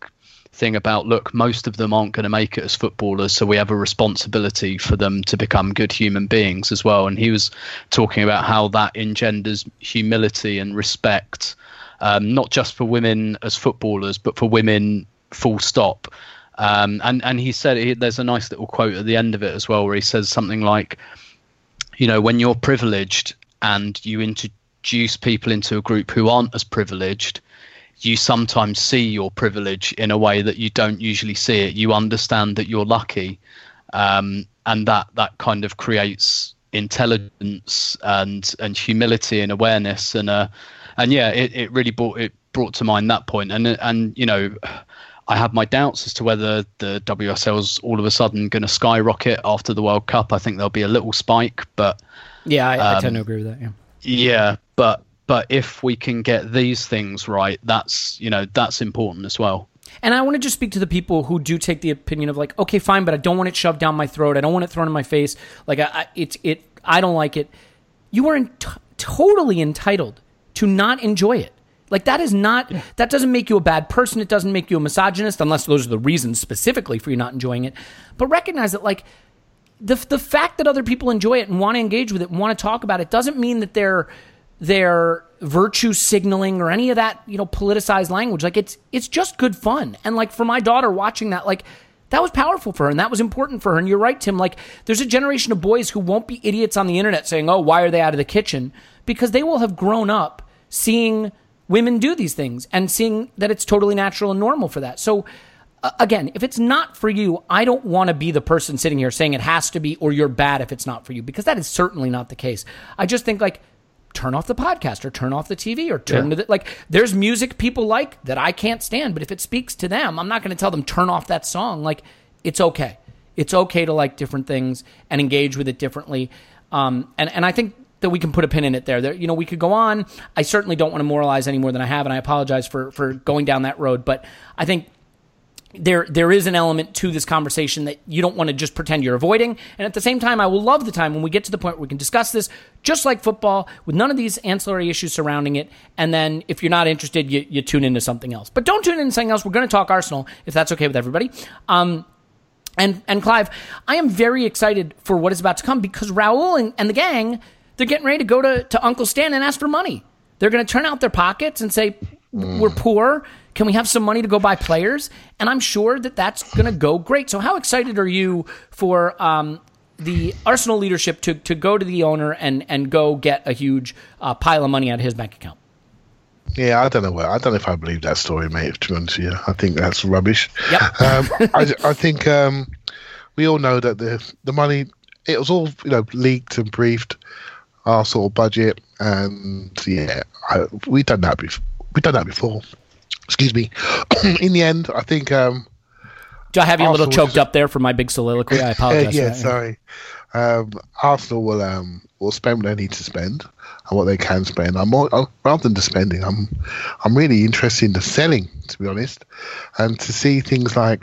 thing about look most of them aren't going to make it as footballers so we have a responsibility for them to become good human beings as well. And he was talking about how that engenders humility and respect um, not just for women as footballers but for women full stop. Um, and and he said he, there's a nice little quote at the end of it as well where he says something like you know when you're privileged and you introduce people into a group who aren't as privileged you sometimes see your privilege in a way that you don't usually see it. You understand that you're lucky, um, and that that kind of creates intelligence and and humility and awareness and uh and yeah, it, it really brought it brought to mind that point and and you know. I have my doubts as to whether the WSL is all of a sudden going to skyrocket after the World Cup. I think there'll be a little spike, but yeah, I, um, I tend to agree with that. Yeah, yeah, but but if we can get these things right that's you know that's important as well. And i want to just speak to the people who do take the opinion of like okay fine but i don't want it shoved down my throat. I don't want it thrown in my face. Like I, I it's it i don't like it. You are totally entitled to not enjoy it. Like that is not that doesn't make you a bad person. It doesn't make you a misogynist unless those are the reasons specifically for you not enjoying it. But recognize that like the the fact that other people enjoy it and want to engage with it and want to talk about it doesn't mean that they're their virtue signaling or any of that, you know, politicized language. Like it's it's just good fun. And like for my daughter watching that, like that was powerful for her and that was important for her. And you're right, Tim. Like there's a generation of boys who won't be idiots on the internet saying, "Oh, why are they out of the kitchen?" Because they will have grown up seeing women do these things and seeing that it's totally natural and normal for that. So uh, again, if it's not for you, I don't want to be the person sitting here saying it has to be or you're bad if it's not for you because that is certainly not the case. I just think like turn off the podcast or turn off the TV or turn yeah. to the like there's music people like that I can't stand, but if it speaks to them, I'm not going to tell them turn off that song. Like it's okay. It's okay to like different things and engage with it differently. Um, and and I think that we can put a pin in it there. There, you know, we could go on. I certainly don't want to moralize any more than I have, and I apologize for for going down that road. But I think there there is an element to this conversation that you don't want to just pretend you're avoiding. And at the same time, I will love the time when we get to the point where we can discuss this just like football with none of these ancillary issues surrounding it. And then if you're not interested, you, you tune into something else. But don't tune into something else. We're going to talk Arsenal if that's okay with everybody. Um, and and Clive, I am very excited for what is about to come because Raul and, and the gang they're getting ready to go to, to Uncle Stan and ask for money. They're going to turn out their pockets and say, "We're poor." Can we have some money to go buy players? And I'm sure that that's going to go great. So, how excited are you for um, the Arsenal leadership to, to go to the owner and, and go get a huge uh, pile of money out of his bank account? Yeah, I don't know. I don't know if I believe that story, mate. To be honest with you, I think that's rubbish. Yep. <laughs> Um, I, I think um, we all know that the the money it was all you know leaked and briefed our sort of budget, and yeah, I, we done that before. We done that before excuse me. <clears throat> in the end, I think. Um, Do I have you Arsenal a little choked up there for my big soliloquy? I apologize. <laughs> yeah, sorry. Um, Arsenal will um, will spend what they need to spend and what they can spend. I'm more, uh, rather than the spending. I'm I'm really interested in the selling, to be honest, and to see things like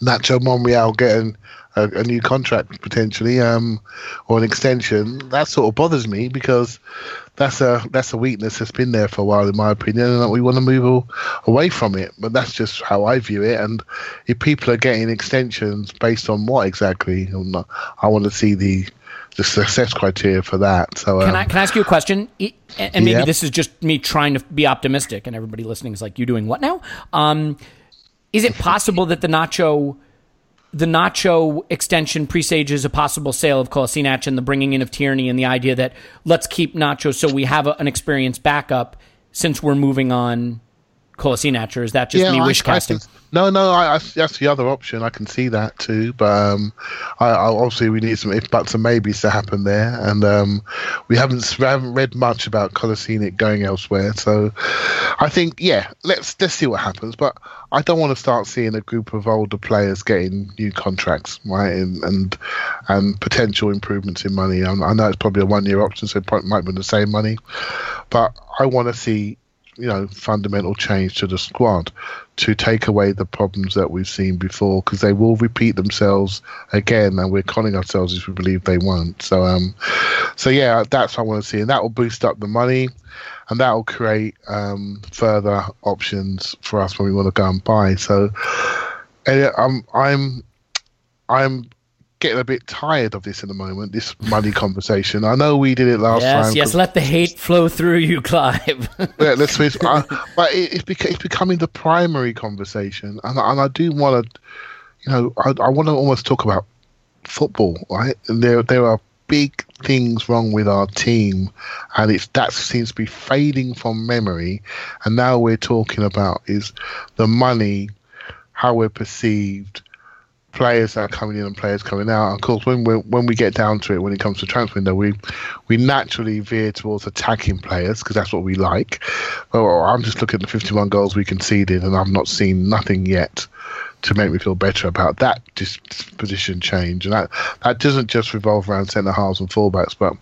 Nacho Monreal getting a, a, new contract potentially, um, or an extension. That sort of bothers me because that's a that's a weakness that's been there for a while, in my opinion, and we want to move away from it. But that's just how I view it. And if people are getting extensions based on what exactly, I want to see the the success criteria for that. So Can um, I can I ask you a question? And and maybe Yeah. this is just me trying to be optimistic, and everybody listening is like, "You doing what now?" Um, is it possible that the Nacho, the Nacho extension presages a possible sale of Kolasinac and the bringing in of Tierney, and the idea that let's keep Nacho so we have a, an experienced backup since we're moving on Kolasinac, or is that just me I- wish casting? no, no, I, I, that's the other option. I can see that too, but um, I, I obviously we need some if buts and maybes to happen there, and um, we haven't we haven't read much about Kolasinac going elsewhere. So I think yeah, let's let's see what happens. But I don't want to start seeing a group of older players getting new contracts, right, and and, and potential improvements in money. I, I know it's probably a one year option, so it might be the same money, but I want to see you know fundamental change to the squad to take away the problems that we've seen before because they will repeat themselves again and we're conning ourselves if we believe they won't. So um so yeah that's what i want to see and that will boost up the money and that will create um further options for us when we want to go and buy. So and i'm i'm i'm getting a bit tired of this in the moment this money conversation i know we did it last yes, time yes. Let the hate flow through you, Clive. <laughs> yeah, let's face uh, <laughs> but it, it's, beca- it's becoming the primary conversation, and, I- and I do want to, you know, I, I want to almost talk about football, right? There there are big things wrong with our team, and it's that seems to be fading from memory, and now we're talking about is the money, how we're perceived. Players that are coming in and players coming out. Of course, when we when we get down to it, when it comes to transfer window, we we naturally veer towards attacking players because that's what we like. Well, I'm just looking at the 51 goals we conceded, and I've not seen nothing yet to make me feel better about that disposition change. And that that doesn't just revolve around centre halves and fullbacks, but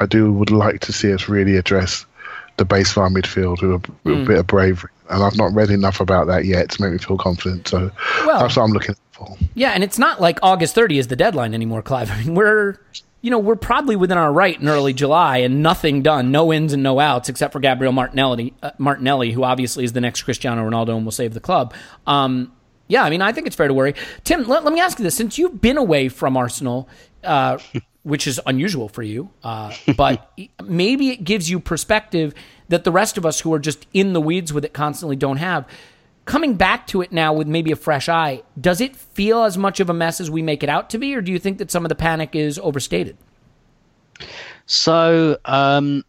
I do would like to see us really address the base of our midfield with a, with a hmm. bit of bravery. And I've not read enough about that yet to make me feel confident. So Well- that's what I'm looking for. Yeah, and it's not like August 30 is the deadline anymore, Clive. <laughs> I mean, we're you know we're probably within our right in early July, and nothing done, no ins and no outs, except for Gabriel Martinelli, uh, Martinelli, who obviously is the next Cristiano Ronaldo and will save the club. Um, yeah, I mean, I think it's fair to worry. Tim, let, let me ask you this: since you've been away from Arsenal. Uh, <laughs> which is unusual for you, uh, but <laughs> maybe it gives you perspective that the rest of us who are just in the weeds with it constantly don't have coming back to it now with maybe a fresh eye, does it feel as much of a mess as we make it out to be, or do you think that some of the panic is overstated? So um,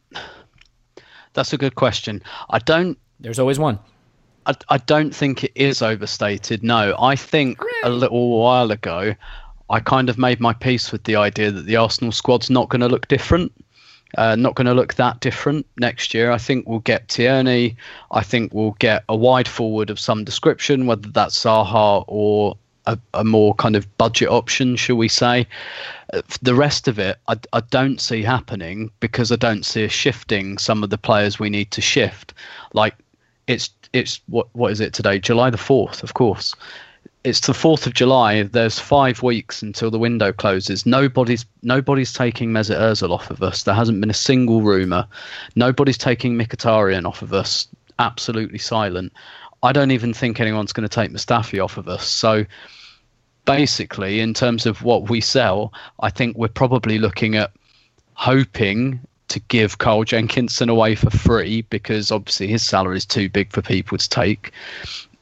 that's a good question. I don't. There's always one. I, I don't think it is overstated. No, I think a little while ago, I kind of made my peace with the idea that the Arsenal squad's not going to look different. Uh, not going to look that different next year. I think we'll get Tierney. I think we'll get a wide forward of some description, whether that's Zaha or a, a more kind of budget option, shall we say. The rest of it, I, I don't see happening because I don't see us shifting some of the players we need to shift. Like it's it's what what is it today? July the fourth, of course. It's the fourth of July. There's five weeks until the window closes. Nobody's nobody's taking Mesut Ozil off of us. There hasn't been a single rumor. Nobody's taking Mkhitaryan off of us. Absolutely silent. I don't even think anyone's going to take Mustafi off of us. So basically, in terms of what we sell, I think we're probably looking at hoping to give Carl Jenkinson away for free because obviously his salary is too big for people to take.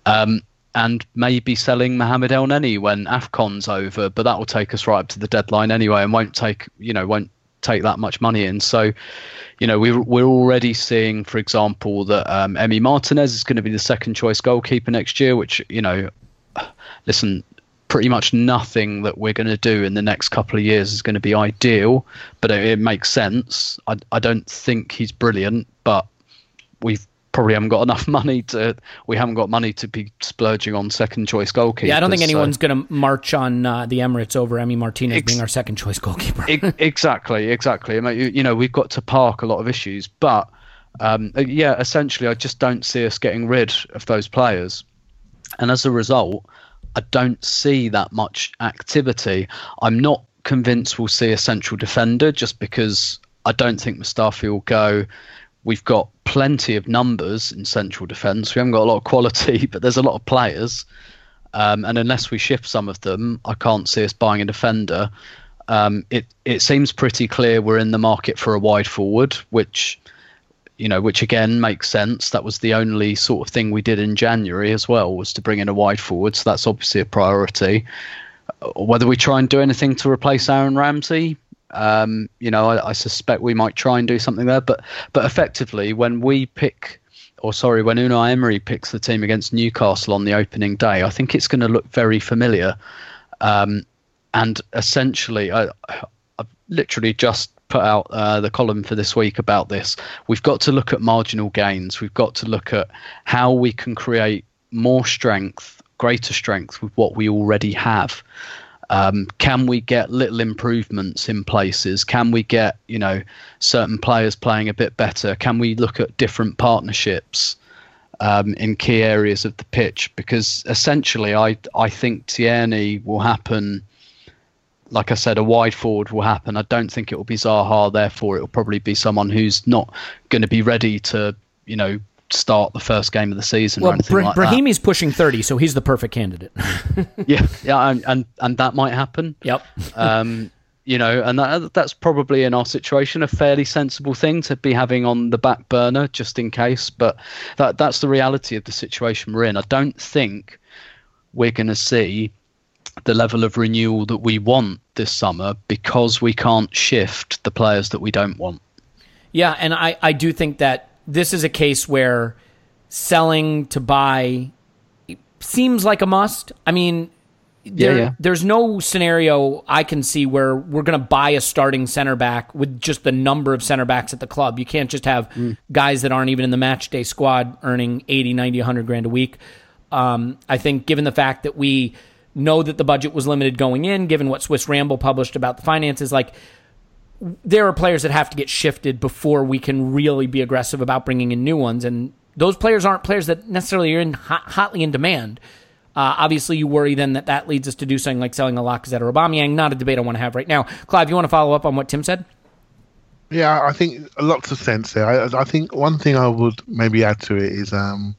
Um, and maybe selling Mohamed Elneny when Afcon's over, but that will take us right up to the deadline anyway, and won't take you know won't take that much money in. So, you know, we're we're already seeing, for example, that um, Emi Martinez is going to be the second choice goalkeeper next year, which you know, <sighs> listen, pretty much nothing that we're going to do in the next couple of years is going to be ideal, but it, it makes sense. I I don't think he's brilliant, but we've probably haven't got enough <laughs> money to we haven't got money to be splurging on second choice goalkeepers. Yeah, I don't think so- anyone's going to march on uh, the Emirates over Emi Martinez Ex- being our second choice goalkeeper. <laughs> Exactly, exactly. I mean, you, you know, we've got to park a lot of issues, but um, uh, yeah, essentially, I just don't see us getting rid of those players, and as a result, I don't see that much activity. I'm not convinced we'll see a central defender just because I don't think Mustafi will go. We've got plenty of numbers in central defence. We haven't got a lot of quality, <laughs> but there's a lot of players. Um, and unless we shift some of them, I can't see us buying a defender. Um, it it seems pretty clear we're in the market for a wide forward, which you know, which again makes sense. That was the only sort of thing we did in January as well, was to bring in a wide forward. So that's obviously a priority. Whether we try and do anything to replace Aaron Ramsey, um, you know, I, I, suspect we might try and do something there. But but effectively, when we pick, or sorry, when Unai Emery picks the team against Newcastle on the opening day, I think it's going to look very familiar. Um, and essentially, I, I've literally just put out uh, the column for this week about this. We've got to look at marginal gains. We've got to look at how we can create more strength, greater strength with what we already have. Um, can we get little improvements in places? Can we get you know certain players playing a bit better? Can we look at different partnerships um, in key areas of the pitch? Because essentially, I I think Tierney will happen like I said, a wide forward will happen. I don't think it will be Zaha. Therefore, it will probably be someone who's not going to be ready to, you know, start the first game of the season. Well, Bra- like Brahimi's pushing thirty, so he's the perfect candidate. <laughs> yeah, yeah, and, and and that might happen. Yep. um, you know, and that, that's probably in our situation a fairly sensible thing to be having on the back burner just in case. But that that's the reality of the situation we're in. I don't think we're going to see the level of renewal that we want this summer because we can't shift the players that we don't want. Yeah, and I, I do think that this is a case where selling to buy seems like a must. I mean, there, yeah, yeah. there's no scenario I can see where we're going to buy a starting center back with just the number of center backs at the club. You can't just have mm. guys that aren't even in the match day squad earning 80, 90, 100 grand a week. Um, I think given the fact that we know that the budget was limited going in, given what Swiss Ramble published about the finances. Like, there are players that have to get shifted before we can really be aggressive about bringing in new ones. And those players aren't players that necessarily are in hot, hotly in demand. Uh, obviously, you worry then that that leads us to do something like selling a Lacazette or Aubameyang. Not a debate I want to have right now. Clive, you want to follow up on what Tim said? Yeah, I think lots of sense there. I, I think one thing I would maybe add to it is um,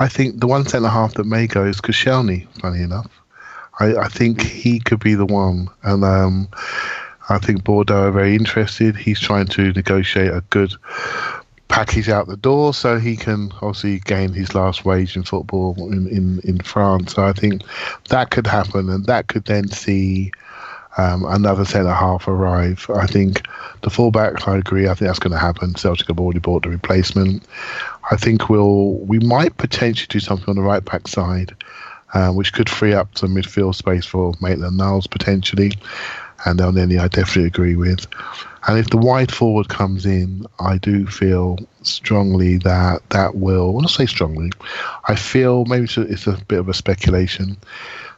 I think the one centre half that may go is Koscielny, funny enough. I, I think he could be the one. And um, I think Bordeaux are very interested. He's trying to negotiate a good package out the door so he can obviously gain his last wage in football in, in, in France. So I think that could happen and that could then see um, another centre half arrive. I think the fullback, I agree. I think that's going to happen. Celtic have already bought the replacement. I think we'll we might potentially do something on the right back side uh, which could free up some midfield space for Maitland Niles potentially. And Elneny, I definitely agree with. And if the wide forward comes in, I do feel strongly that that will, well, not say strongly, I feel maybe it's a, it's a bit of a speculation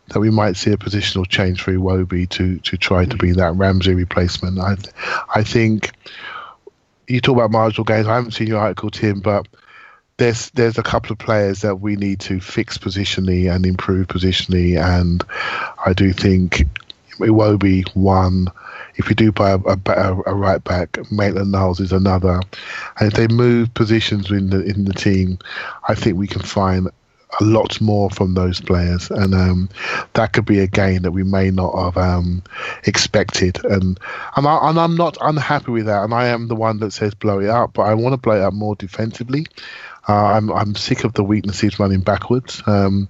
that we might see a positional change for Iwobi to, to try to be that Ramsey replacement. I, I think you talk about marginal gains. I haven't seen your article, Tim, but there's there's a couple of players that we need to fix positionally and improve positionally, and I do think be one. If you do buy a, a, a right back, Maitland Niles is another, and if they move positions in the in the team, I think we can find a lot more from those players, and um, that could be a gain that we may not have um, expected. And and, I, and I'm not unhappy with that, and I am the one that says blow it up, but I want to blow it up more defensively. Uh, I'm I'm sick of the weaknesses running backwards um,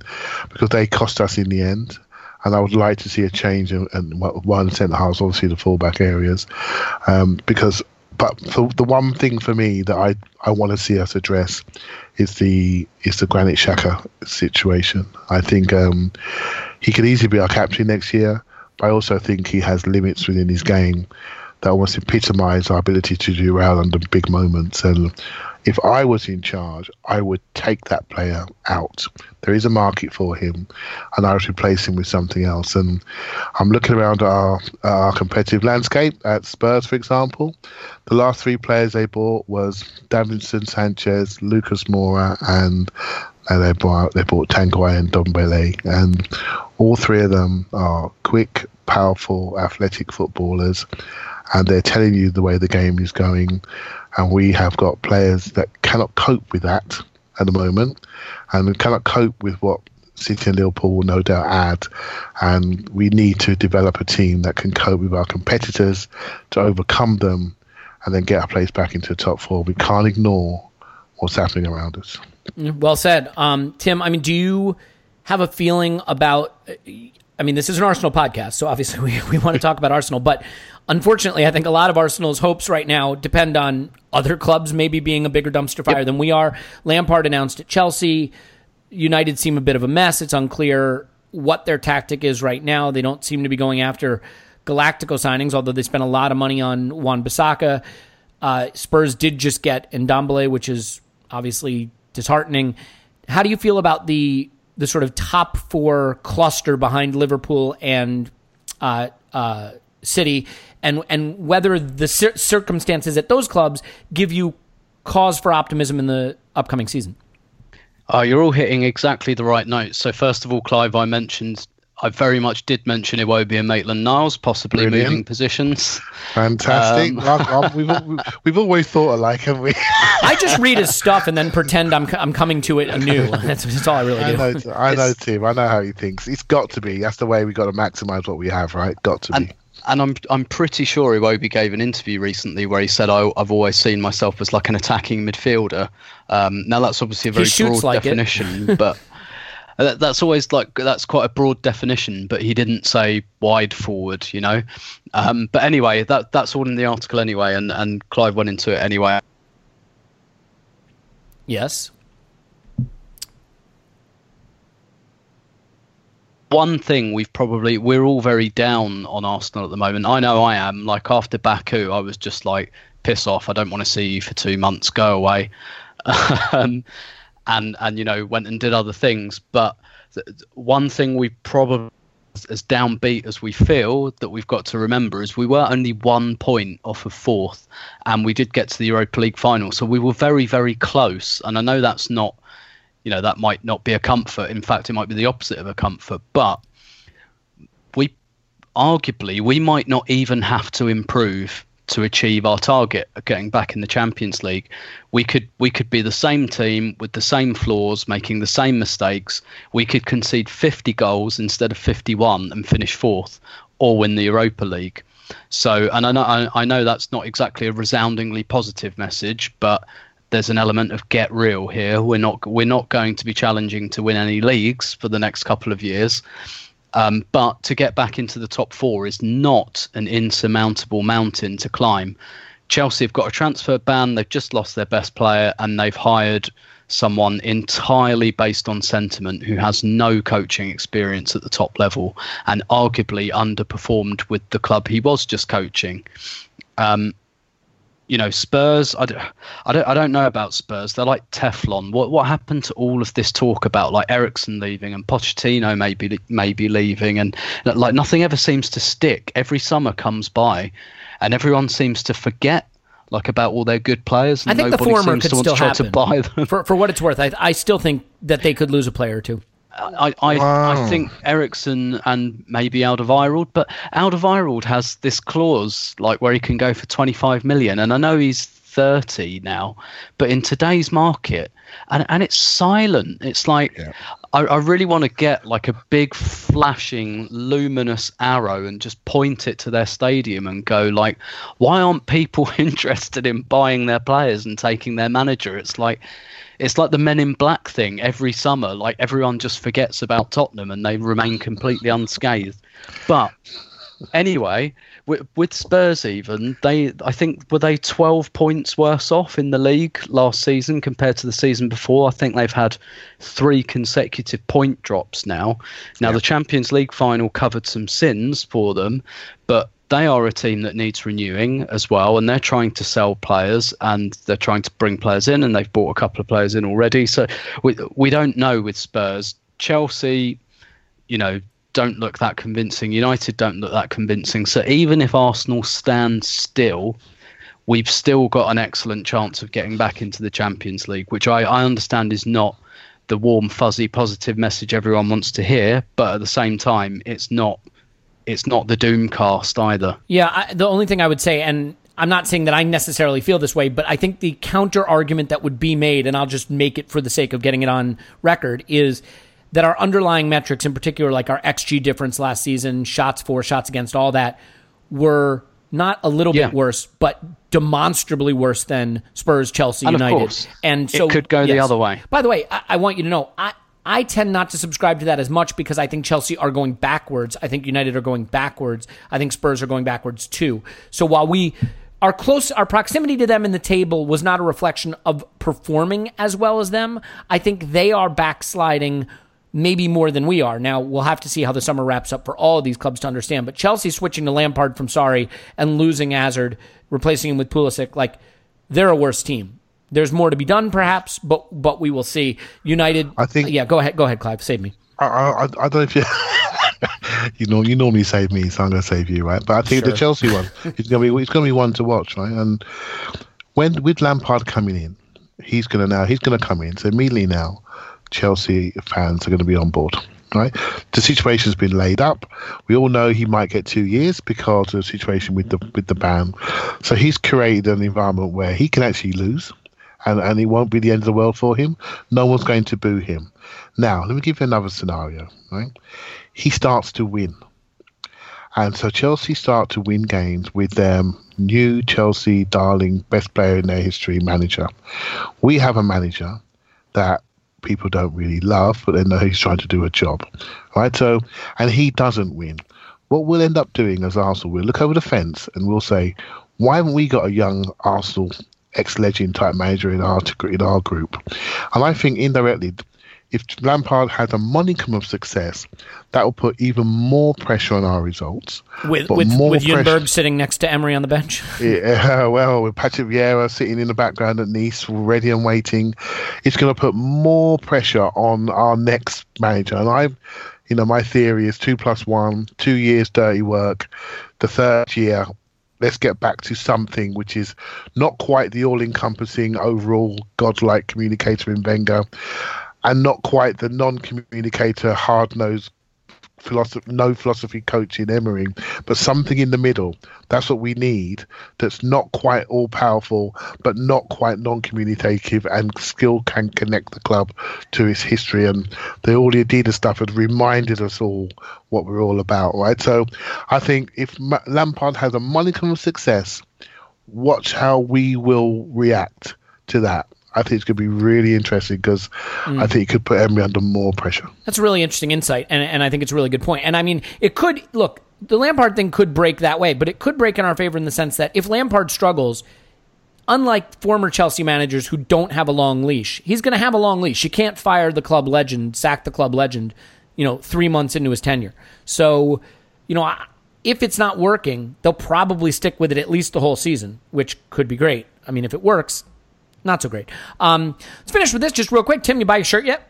because they cost us in the end. And I would like to see a change in, in one centre halves, obviously the fullback areas, um, because. But the one thing for me that I, I want to see us address is the is the Granit Xhaka situation. I think um, he could easily be our captain next year, but I also think he has limits within his game that almost epitomise our ability to do well under big moments. And if I was in charge, I would take that player out. There is a market for him, and I would replace him with something else. And I'm looking around our, our competitive landscape at Spurs, for example. The last three players they bought was Davinson Sanchez, Lucas Moura, and and they bought they bought Tanguy and Ndombele, and all three of them are quick, powerful, athletic footballers, and they're telling you the way the game is going and we have got players that cannot cope with that at the moment, and cannot cope with what City and Liverpool will no doubt add. And we need to develop a team that can cope with our competitors to overcome them and then get our place back into the top four. We can't ignore what's happening around us. Well said. Um, Tim, I mean, do you have a feeling about. I mean, this is an Arsenal podcast, so obviously <laughs> we, we want to talk about Arsenal, but unfortunately, I think a lot of Arsenal's hopes right now depend on other clubs maybe being a bigger dumpster fire yep. than we are. Lampard announced at Chelsea. United seem a bit of a mess. It's unclear what their tactic is right now. They don't seem to be going after Galactico signings, although they spent a lot of money on Wan-Bissaka. Uh, Spurs did just get Ndombele, which is obviously disheartening. How do you feel about the the sort of top four cluster behind Liverpool and uh, uh, City, and and whether the cir- circumstances at those clubs give you cause for optimism in the upcoming season? Uh, you're all hitting exactly the right notes. So first of all, Clive, I mentioned I very much did mention Iwobi and Maitland Niles possibly Brilliant. moving positions. Fantastic. Um, we've, we've always thought alike, haven't we? <laughs> I just read his stuff and then pretend I'm, I'm coming to it anew. <laughs> That's, that's all I really do. I know, I know Tim. I know how he thinks. It's got to be. That's the way we've got to maximize what we have, right? Got to and, be and I'm I'm pretty sure Iwobi gave an interview recently where he said I, have always seen myself as like an attacking midfielder. Um, now that's obviously a very broad like definition, <laughs> but that's always like that's quite a broad definition. But he didn't say wide forward, you know. Um, but anyway, that that's all in the article anyway, and and Clive went into it anyway. Yes. One thing we've probably we're all very down on Arsenal at the moment. I know I am. Like after Baku, I was just like, piss off. I don't want to see you for two months. Go away. <laughs> um, and and you know went and did other things. But th- one thing we probably as downbeat as we feel that we've got to remember is we were only one point off of fourth and we did get to the Europa League final so we were very very close and I know that's not you know that might not be a comfort. In fact, it might be the opposite of a comfort. But we arguably we might not even have to improve to achieve our target of getting back in the Champions League. We could we could be the same team with the same flaws, making the same mistakes. We could concede 50 goals instead of 51 and finish fourth, or win the Europa League. So, and I know I know that's not exactly a resoundingly positive message, but there's an element of get real here. We're not we're not going to be challenging to win any leagues for the next couple of years. Um, but to get back into the top four is not an insurmountable mountain to climb. Chelsea have got a transfer ban. They've just lost their best player, and they've hired someone entirely based on sentiment who has no coaching experience at the top level and arguably underperformed with the club he was just coaching. Um, you know, Spurs. I don't, I don't, I don't know about Spurs. They're like Teflon. What what happened to all of this talk about like Eriksen leaving and Pochettino maybe maybe leaving and like nothing ever seems to stick. Every summer comes by, and everyone seems to forget like about all their good players. I think the former could still happen. To buy them. For for what it's worth, I I still think that they could lose a player or two. I I, wow. I think Eriksen and maybe Alderweireld, but Alderweireld has this clause like where he can go for 25 million, and I know he's 30 now, but in today's market, and and it's silent. It's like yeah. I, I really want to get like a big flashing luminous arrow and just point it to their stadium and go like, why aren't people <laughs> interested in buying their players and taking their manager? It's like it's like the Men in Black thing every summer. Like everyone just forgets about Tottenham and they remain completely unscathed. But anyway, with, with, Spurs, even they, I think, were they twelve points worse off in the league last season compared to the season before. I think they've had three consecutive point drops now. Now yeah. the Champions League final covered some sins for them, but they are a team that needs renewing as well, and they're trying to sell players and they're trying to bring players in, and they've bought a couple of players in already. So we we don't know with Spurs, Chelsea, you know, don't look that convincing. United don't look that convincing. So even if Arsenal stand still, we've still got an excellent chance of getting back into the Champions League, which I, I understand is not the warm, fuzzy, positive message everyone wants to hear, but at the same time, it's not it's not the Doomcast either. Yeah, I, the only thing I would say, and I'm not saying that I necessarily feel this way, but I think the counter argument that would be made, and I'll just make it for the sake of getting it on record, is that our underlying metrics, in particular, like our XG difference last season, shots for, shots against, all that, were not a little Yeah. bit worse, but demonstrably worse than Spurs, Chelsea, And of United. course, and so it could go the other way. By the way, I, I want you to know, I, I tend not to subscribe to that as much because I think Chelsea are going backwards. I think United are going backwards. I think Spurs are going backwards too. So while we our close our proximity to them in the table was not a reflection of performing as well as them, I think they are backsliding maybe more than we are. Now we'll have to see how the summer wraps up for all of these clubs to understand. But Chelsea switching to Lampard from Sarri and losing Hazard, replacing him with Pulisic, like they're a worse team. There's more to be done, perhaps, but but we will see. United, I think- Yeah, go ahead, go ahead, Clive. Save me. I, I, I don't know if you, <laughs> you know, you normally save me, so I'm going to save you, right? But I think the Chelsea one is going to be, it's going to be one to watch, right? And when with Lampard coming in, he's going to now, he's going to come in. So immediately now, Chelsea fans are going to be on board, right? The situation's been laid up. We all know he might get two years because of the situation with the with the ban. So he's created an environment where he can actually lose. And, and it won't be the end of the world for him. No one's going to boo him. Now, let me give you another scenario. Right, he starts to win, and so Chelsea start to win games with their new Chelsea darling best player in their history manager. We have a manager that people don't really love, but they know he's trying to do a job, right? So, and he doesn't win. What we'll end up doing as Arsenal, we'll look over the fence and we'll say, why haven't we got a young Arsenal ex-legend type manager in our in our group? And I think indirectly, if Lampard has a monicum of success, that will put even more pressure on our results. With But with with Ljungberg sitting next to Emery on the bench. <laughs> Yeah, well, with Patrick Vieira sitting in the background at Nice, ready and waiting, it's going to put more pressure on our next manager. And I, you know, my theory is two plus one, two years dirty work. The third year, let's get back to something which is not quite the all-encompassing, overall godlike communicator in Wenger, and not quite the non-communicator, hard-nosed philosophy, no philosophy coach in Emery, but something in the middle. That's what we need. That's not quite all powerful, but not quite non-communicative, and still can connect the club to its history. And the all the Adidas stuff had reminded us all what we're all about, right? So, I think if Lampard has a modicum of success, watch how we will react to that. I think it's going to be really interesting because I mm. think it could put Emery under more pressure. That's a really interesting insight, and, and I think it's a really good point. And I mean, it could look the Lampard thing could break that way, but it could break in our favor in the sense that if Lampard struggles, unlike former Chelsea managers who don't have a long leash, he's going to have a long leash. You can't fire the club legend, sack the club legend, you know, three months into his tenure. So, you know, if it's not working, they'll probably stick with it at least the whole season, which could be great. I mean, if it works, not so great. Um, let's finish with this just real quick. Tim, you buy a shirt yet?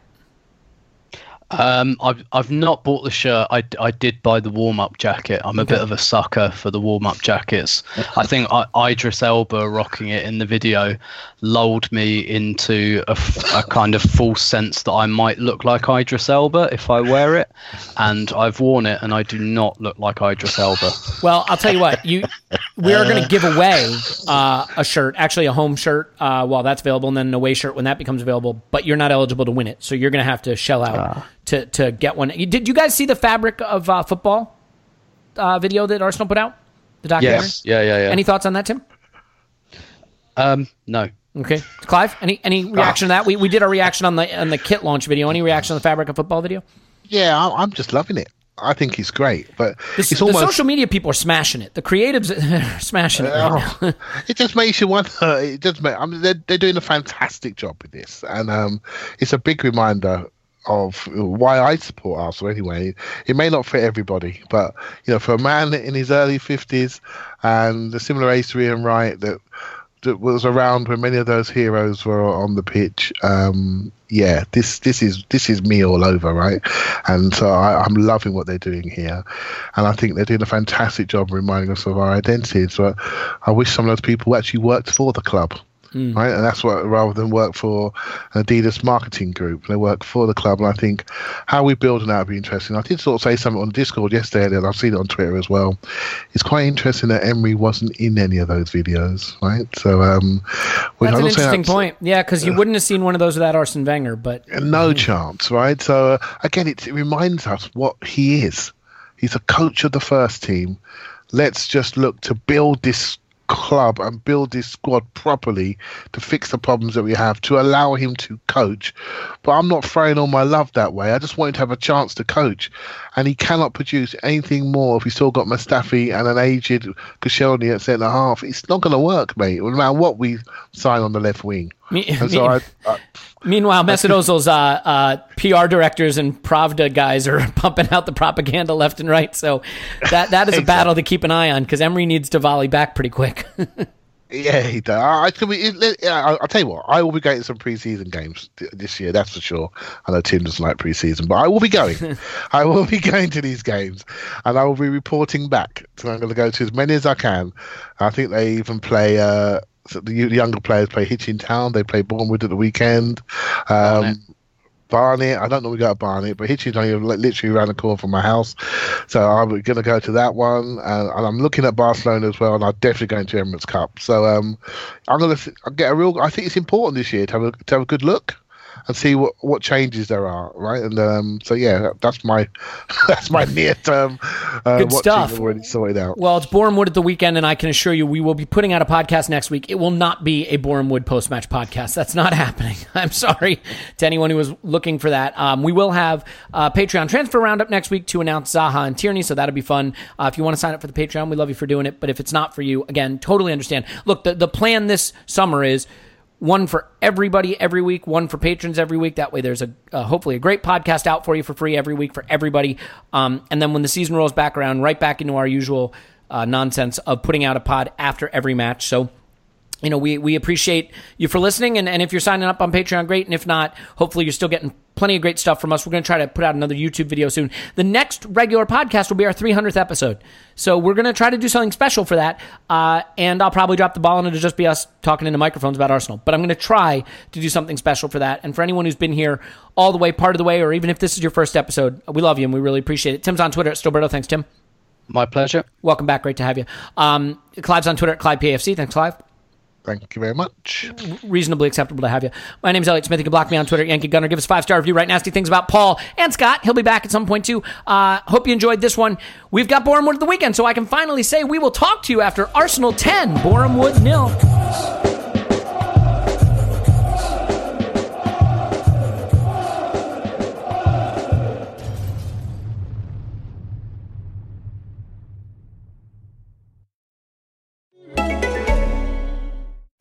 Um, I've I've not bought the shirt. I, I did buy the warm up jacket. I'm a bit of a sucker for the warm up jackets. I think I, Idris Elba rocking it in the video lulled me into a, a kind of false sense that I might look like Idris Elba if I wear it, and I've worn it and I do not look like Idris Elba. Well, I'll tell you what. You, we are going to give away uh, a shirt, actually a home shirt, uh, while that's available, and then an away shirt when that becomes available. But you're not eligible to win it, so you're going to have to shell out to to get one. Did you guys see the fabric of uh, football uh, video that Arsenal put out? The documentary. Yes, yeah, yeah, yeah. Any thoughts on that, Tim? Um, no. Okay, Clive. Any any reaction to that? We we did our reaction on the on the kit launch video. Any reaction on the fabric of football video? Yeah, I'm just loving it. I think he's great, but The, it's the social media people are smashing it. The creatives <laughs> are smashing it. Right <laughs> it just makes you wonder. It does make. I mean, they're they're doing a fantastic job with this, and um, it's a big reminder of why I support Arsenal. Anyway, it may not fit everybody, but you know, for a man in his early fifties and a similar age to Ian Wright that that was around when many of those heroes were on the pitch. Um, yeah, this this is this is me all over, right? And so I, I'm loving what they're doing here, and I think they're doing a fantastic job reminding us of our identities. But I wish some of those people actually worked for the club. Right? And that's what rather than work for an Adidas marketing group, they work for the club. And I think how we build on that would be interesting. I did sort of say something on Discord yesterday, and I've seen it on Twitter as well. It's quite interesting that Emery wasn't in any of those videos, right? So, um, That's I'm an interesting that's- point. Yeah, because you wouldn't have seen one of those without Arsene Wenger, but no chance, right? So uh, again, it, it reminds us what he is. He's a coach of the first team. Let's just look to build this club and build this squad properly to fix the problems that we have to allow him to coach. But I'm not throwing all my love that way. I just want him to have a chance to coach, and he cannot produce anything more if he's still got Mustafi and an aged Koscielny at centre half. It's not going to work, mate. No matter what we sign on the left wing. Me- And <laughs> so me- I, I, Meanwhile, Mesut Ozil's uh, uh, PR directors and Pravda guys are <laughs> pumping out the propaganda left and right. So that that is a <laughs> battle to keep an eye on because Emery needs to volley back pretty quick. <laughs> Yeah, he does. I, can be, it- yeah, I- I'll tell you what. I will be going to some preseason games th- this year. That's for sure. I know Tim doesn't like preseason, but I will be going. I will be going to these games, and I will be reporting back. So I'm going to go to as many as I can. I think they even play. Uh, so the younger players play Hitchin Town. They play Bournemouth at the weekend. Um, Barnet. I don't know we go to Barnet, but Hitchin's only li- literally around the corner from my house. So I'm going to go to that one. And, and I'm looking at Barcelona as well, and I'm definitely going to Emirates Cup. So um, I'm going to get a real. I think it's important this year to have a, to have a good look and see what, what changes there are, right? And um, so yeah, that's my <laughs> that's my near term uh, Good stuff. already sorted out. well, it's Boreham Wood at the weekend, and I can assure you we will be putting out a podcast next week. It will not be a Boreham Wood post match podcast. That's not <laughs> happening. <laughs> I'm sorry to anyone who was looking for that. Um, we will have uh, Patreon transfer roundup next week to announce Zaha and Tierney, so that'll be fun. Uh, if you want to sign up for the Patreon, we love you for doing it. But if it's not for you, again, totally understand. Look, the, the plan this summer is one for everybody every week, one for patrons every week. That way, there's a uh, hopefully a great podcast out for you for free every week for everybody. Um, and then when the season rolls back around, right back into our usual uh, nonsense of putting out a pod after every match. So you know, we, we appreciate you for listening. And, and if you're signing up on Patreon, great. And if not, hopefully you're still getting plenty of great stuff from us. We're going to try to put out another YouTube video soon. The next regular podcast will be our 300th episode. So we're going to try to do something special for that. Uh, and I'll probably drop the ball and it'll just be us talking into microphones about Arsenal. But I'm going to try to do something special for that. And for anyone who's been here all the way, part of the way, or even if this is your first episode, we love you and we really appreciate it. Tim's on Twitter at Stillberto. Thanks, Tim. My pleasure. Welcome back. Great to have you. Um, Clive's on Twitter at ClivePAFC. Thanks, Clive. Thank you very much. reasonably acceptable to have you. My name's Elliot Smith. You can block me on Twitter, Yankee Gunner. Give us five star review. Write nasty things about Paul and Scott. He'll be back at some point too. Uh, hope you enjoyed this one. We've got Bournemouth of the weekend, so I can finally say we will talk to you after Arsenal 10, Bournemouth nil.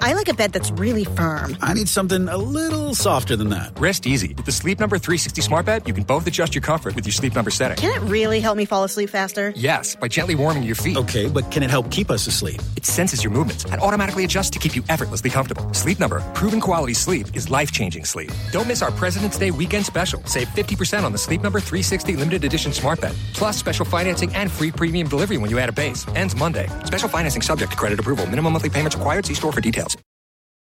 I like a bed that's really firm. I need something a little softer than that. Rest easy. With the Sleep Number 360 smart bed, you can both adjust your comfort with your sleep number setting. Can it really help me fall asleep faster? Yes, by gently warming your feet. Okay, but can it help keep us asleep? It senses your movements and automatically adjusts to keep you effortlessly comfortable. Sleep Number, proven quality sleep is life changing sleep. Don't miss our President's Day weekend special. Save 50% on the Sleep Number 360 limited edition smart bed. Plus special financing and free premium delivery when you add a base. Ends Monday. Special financing subject to credit approval. Minimum monthly payments required. See store for details.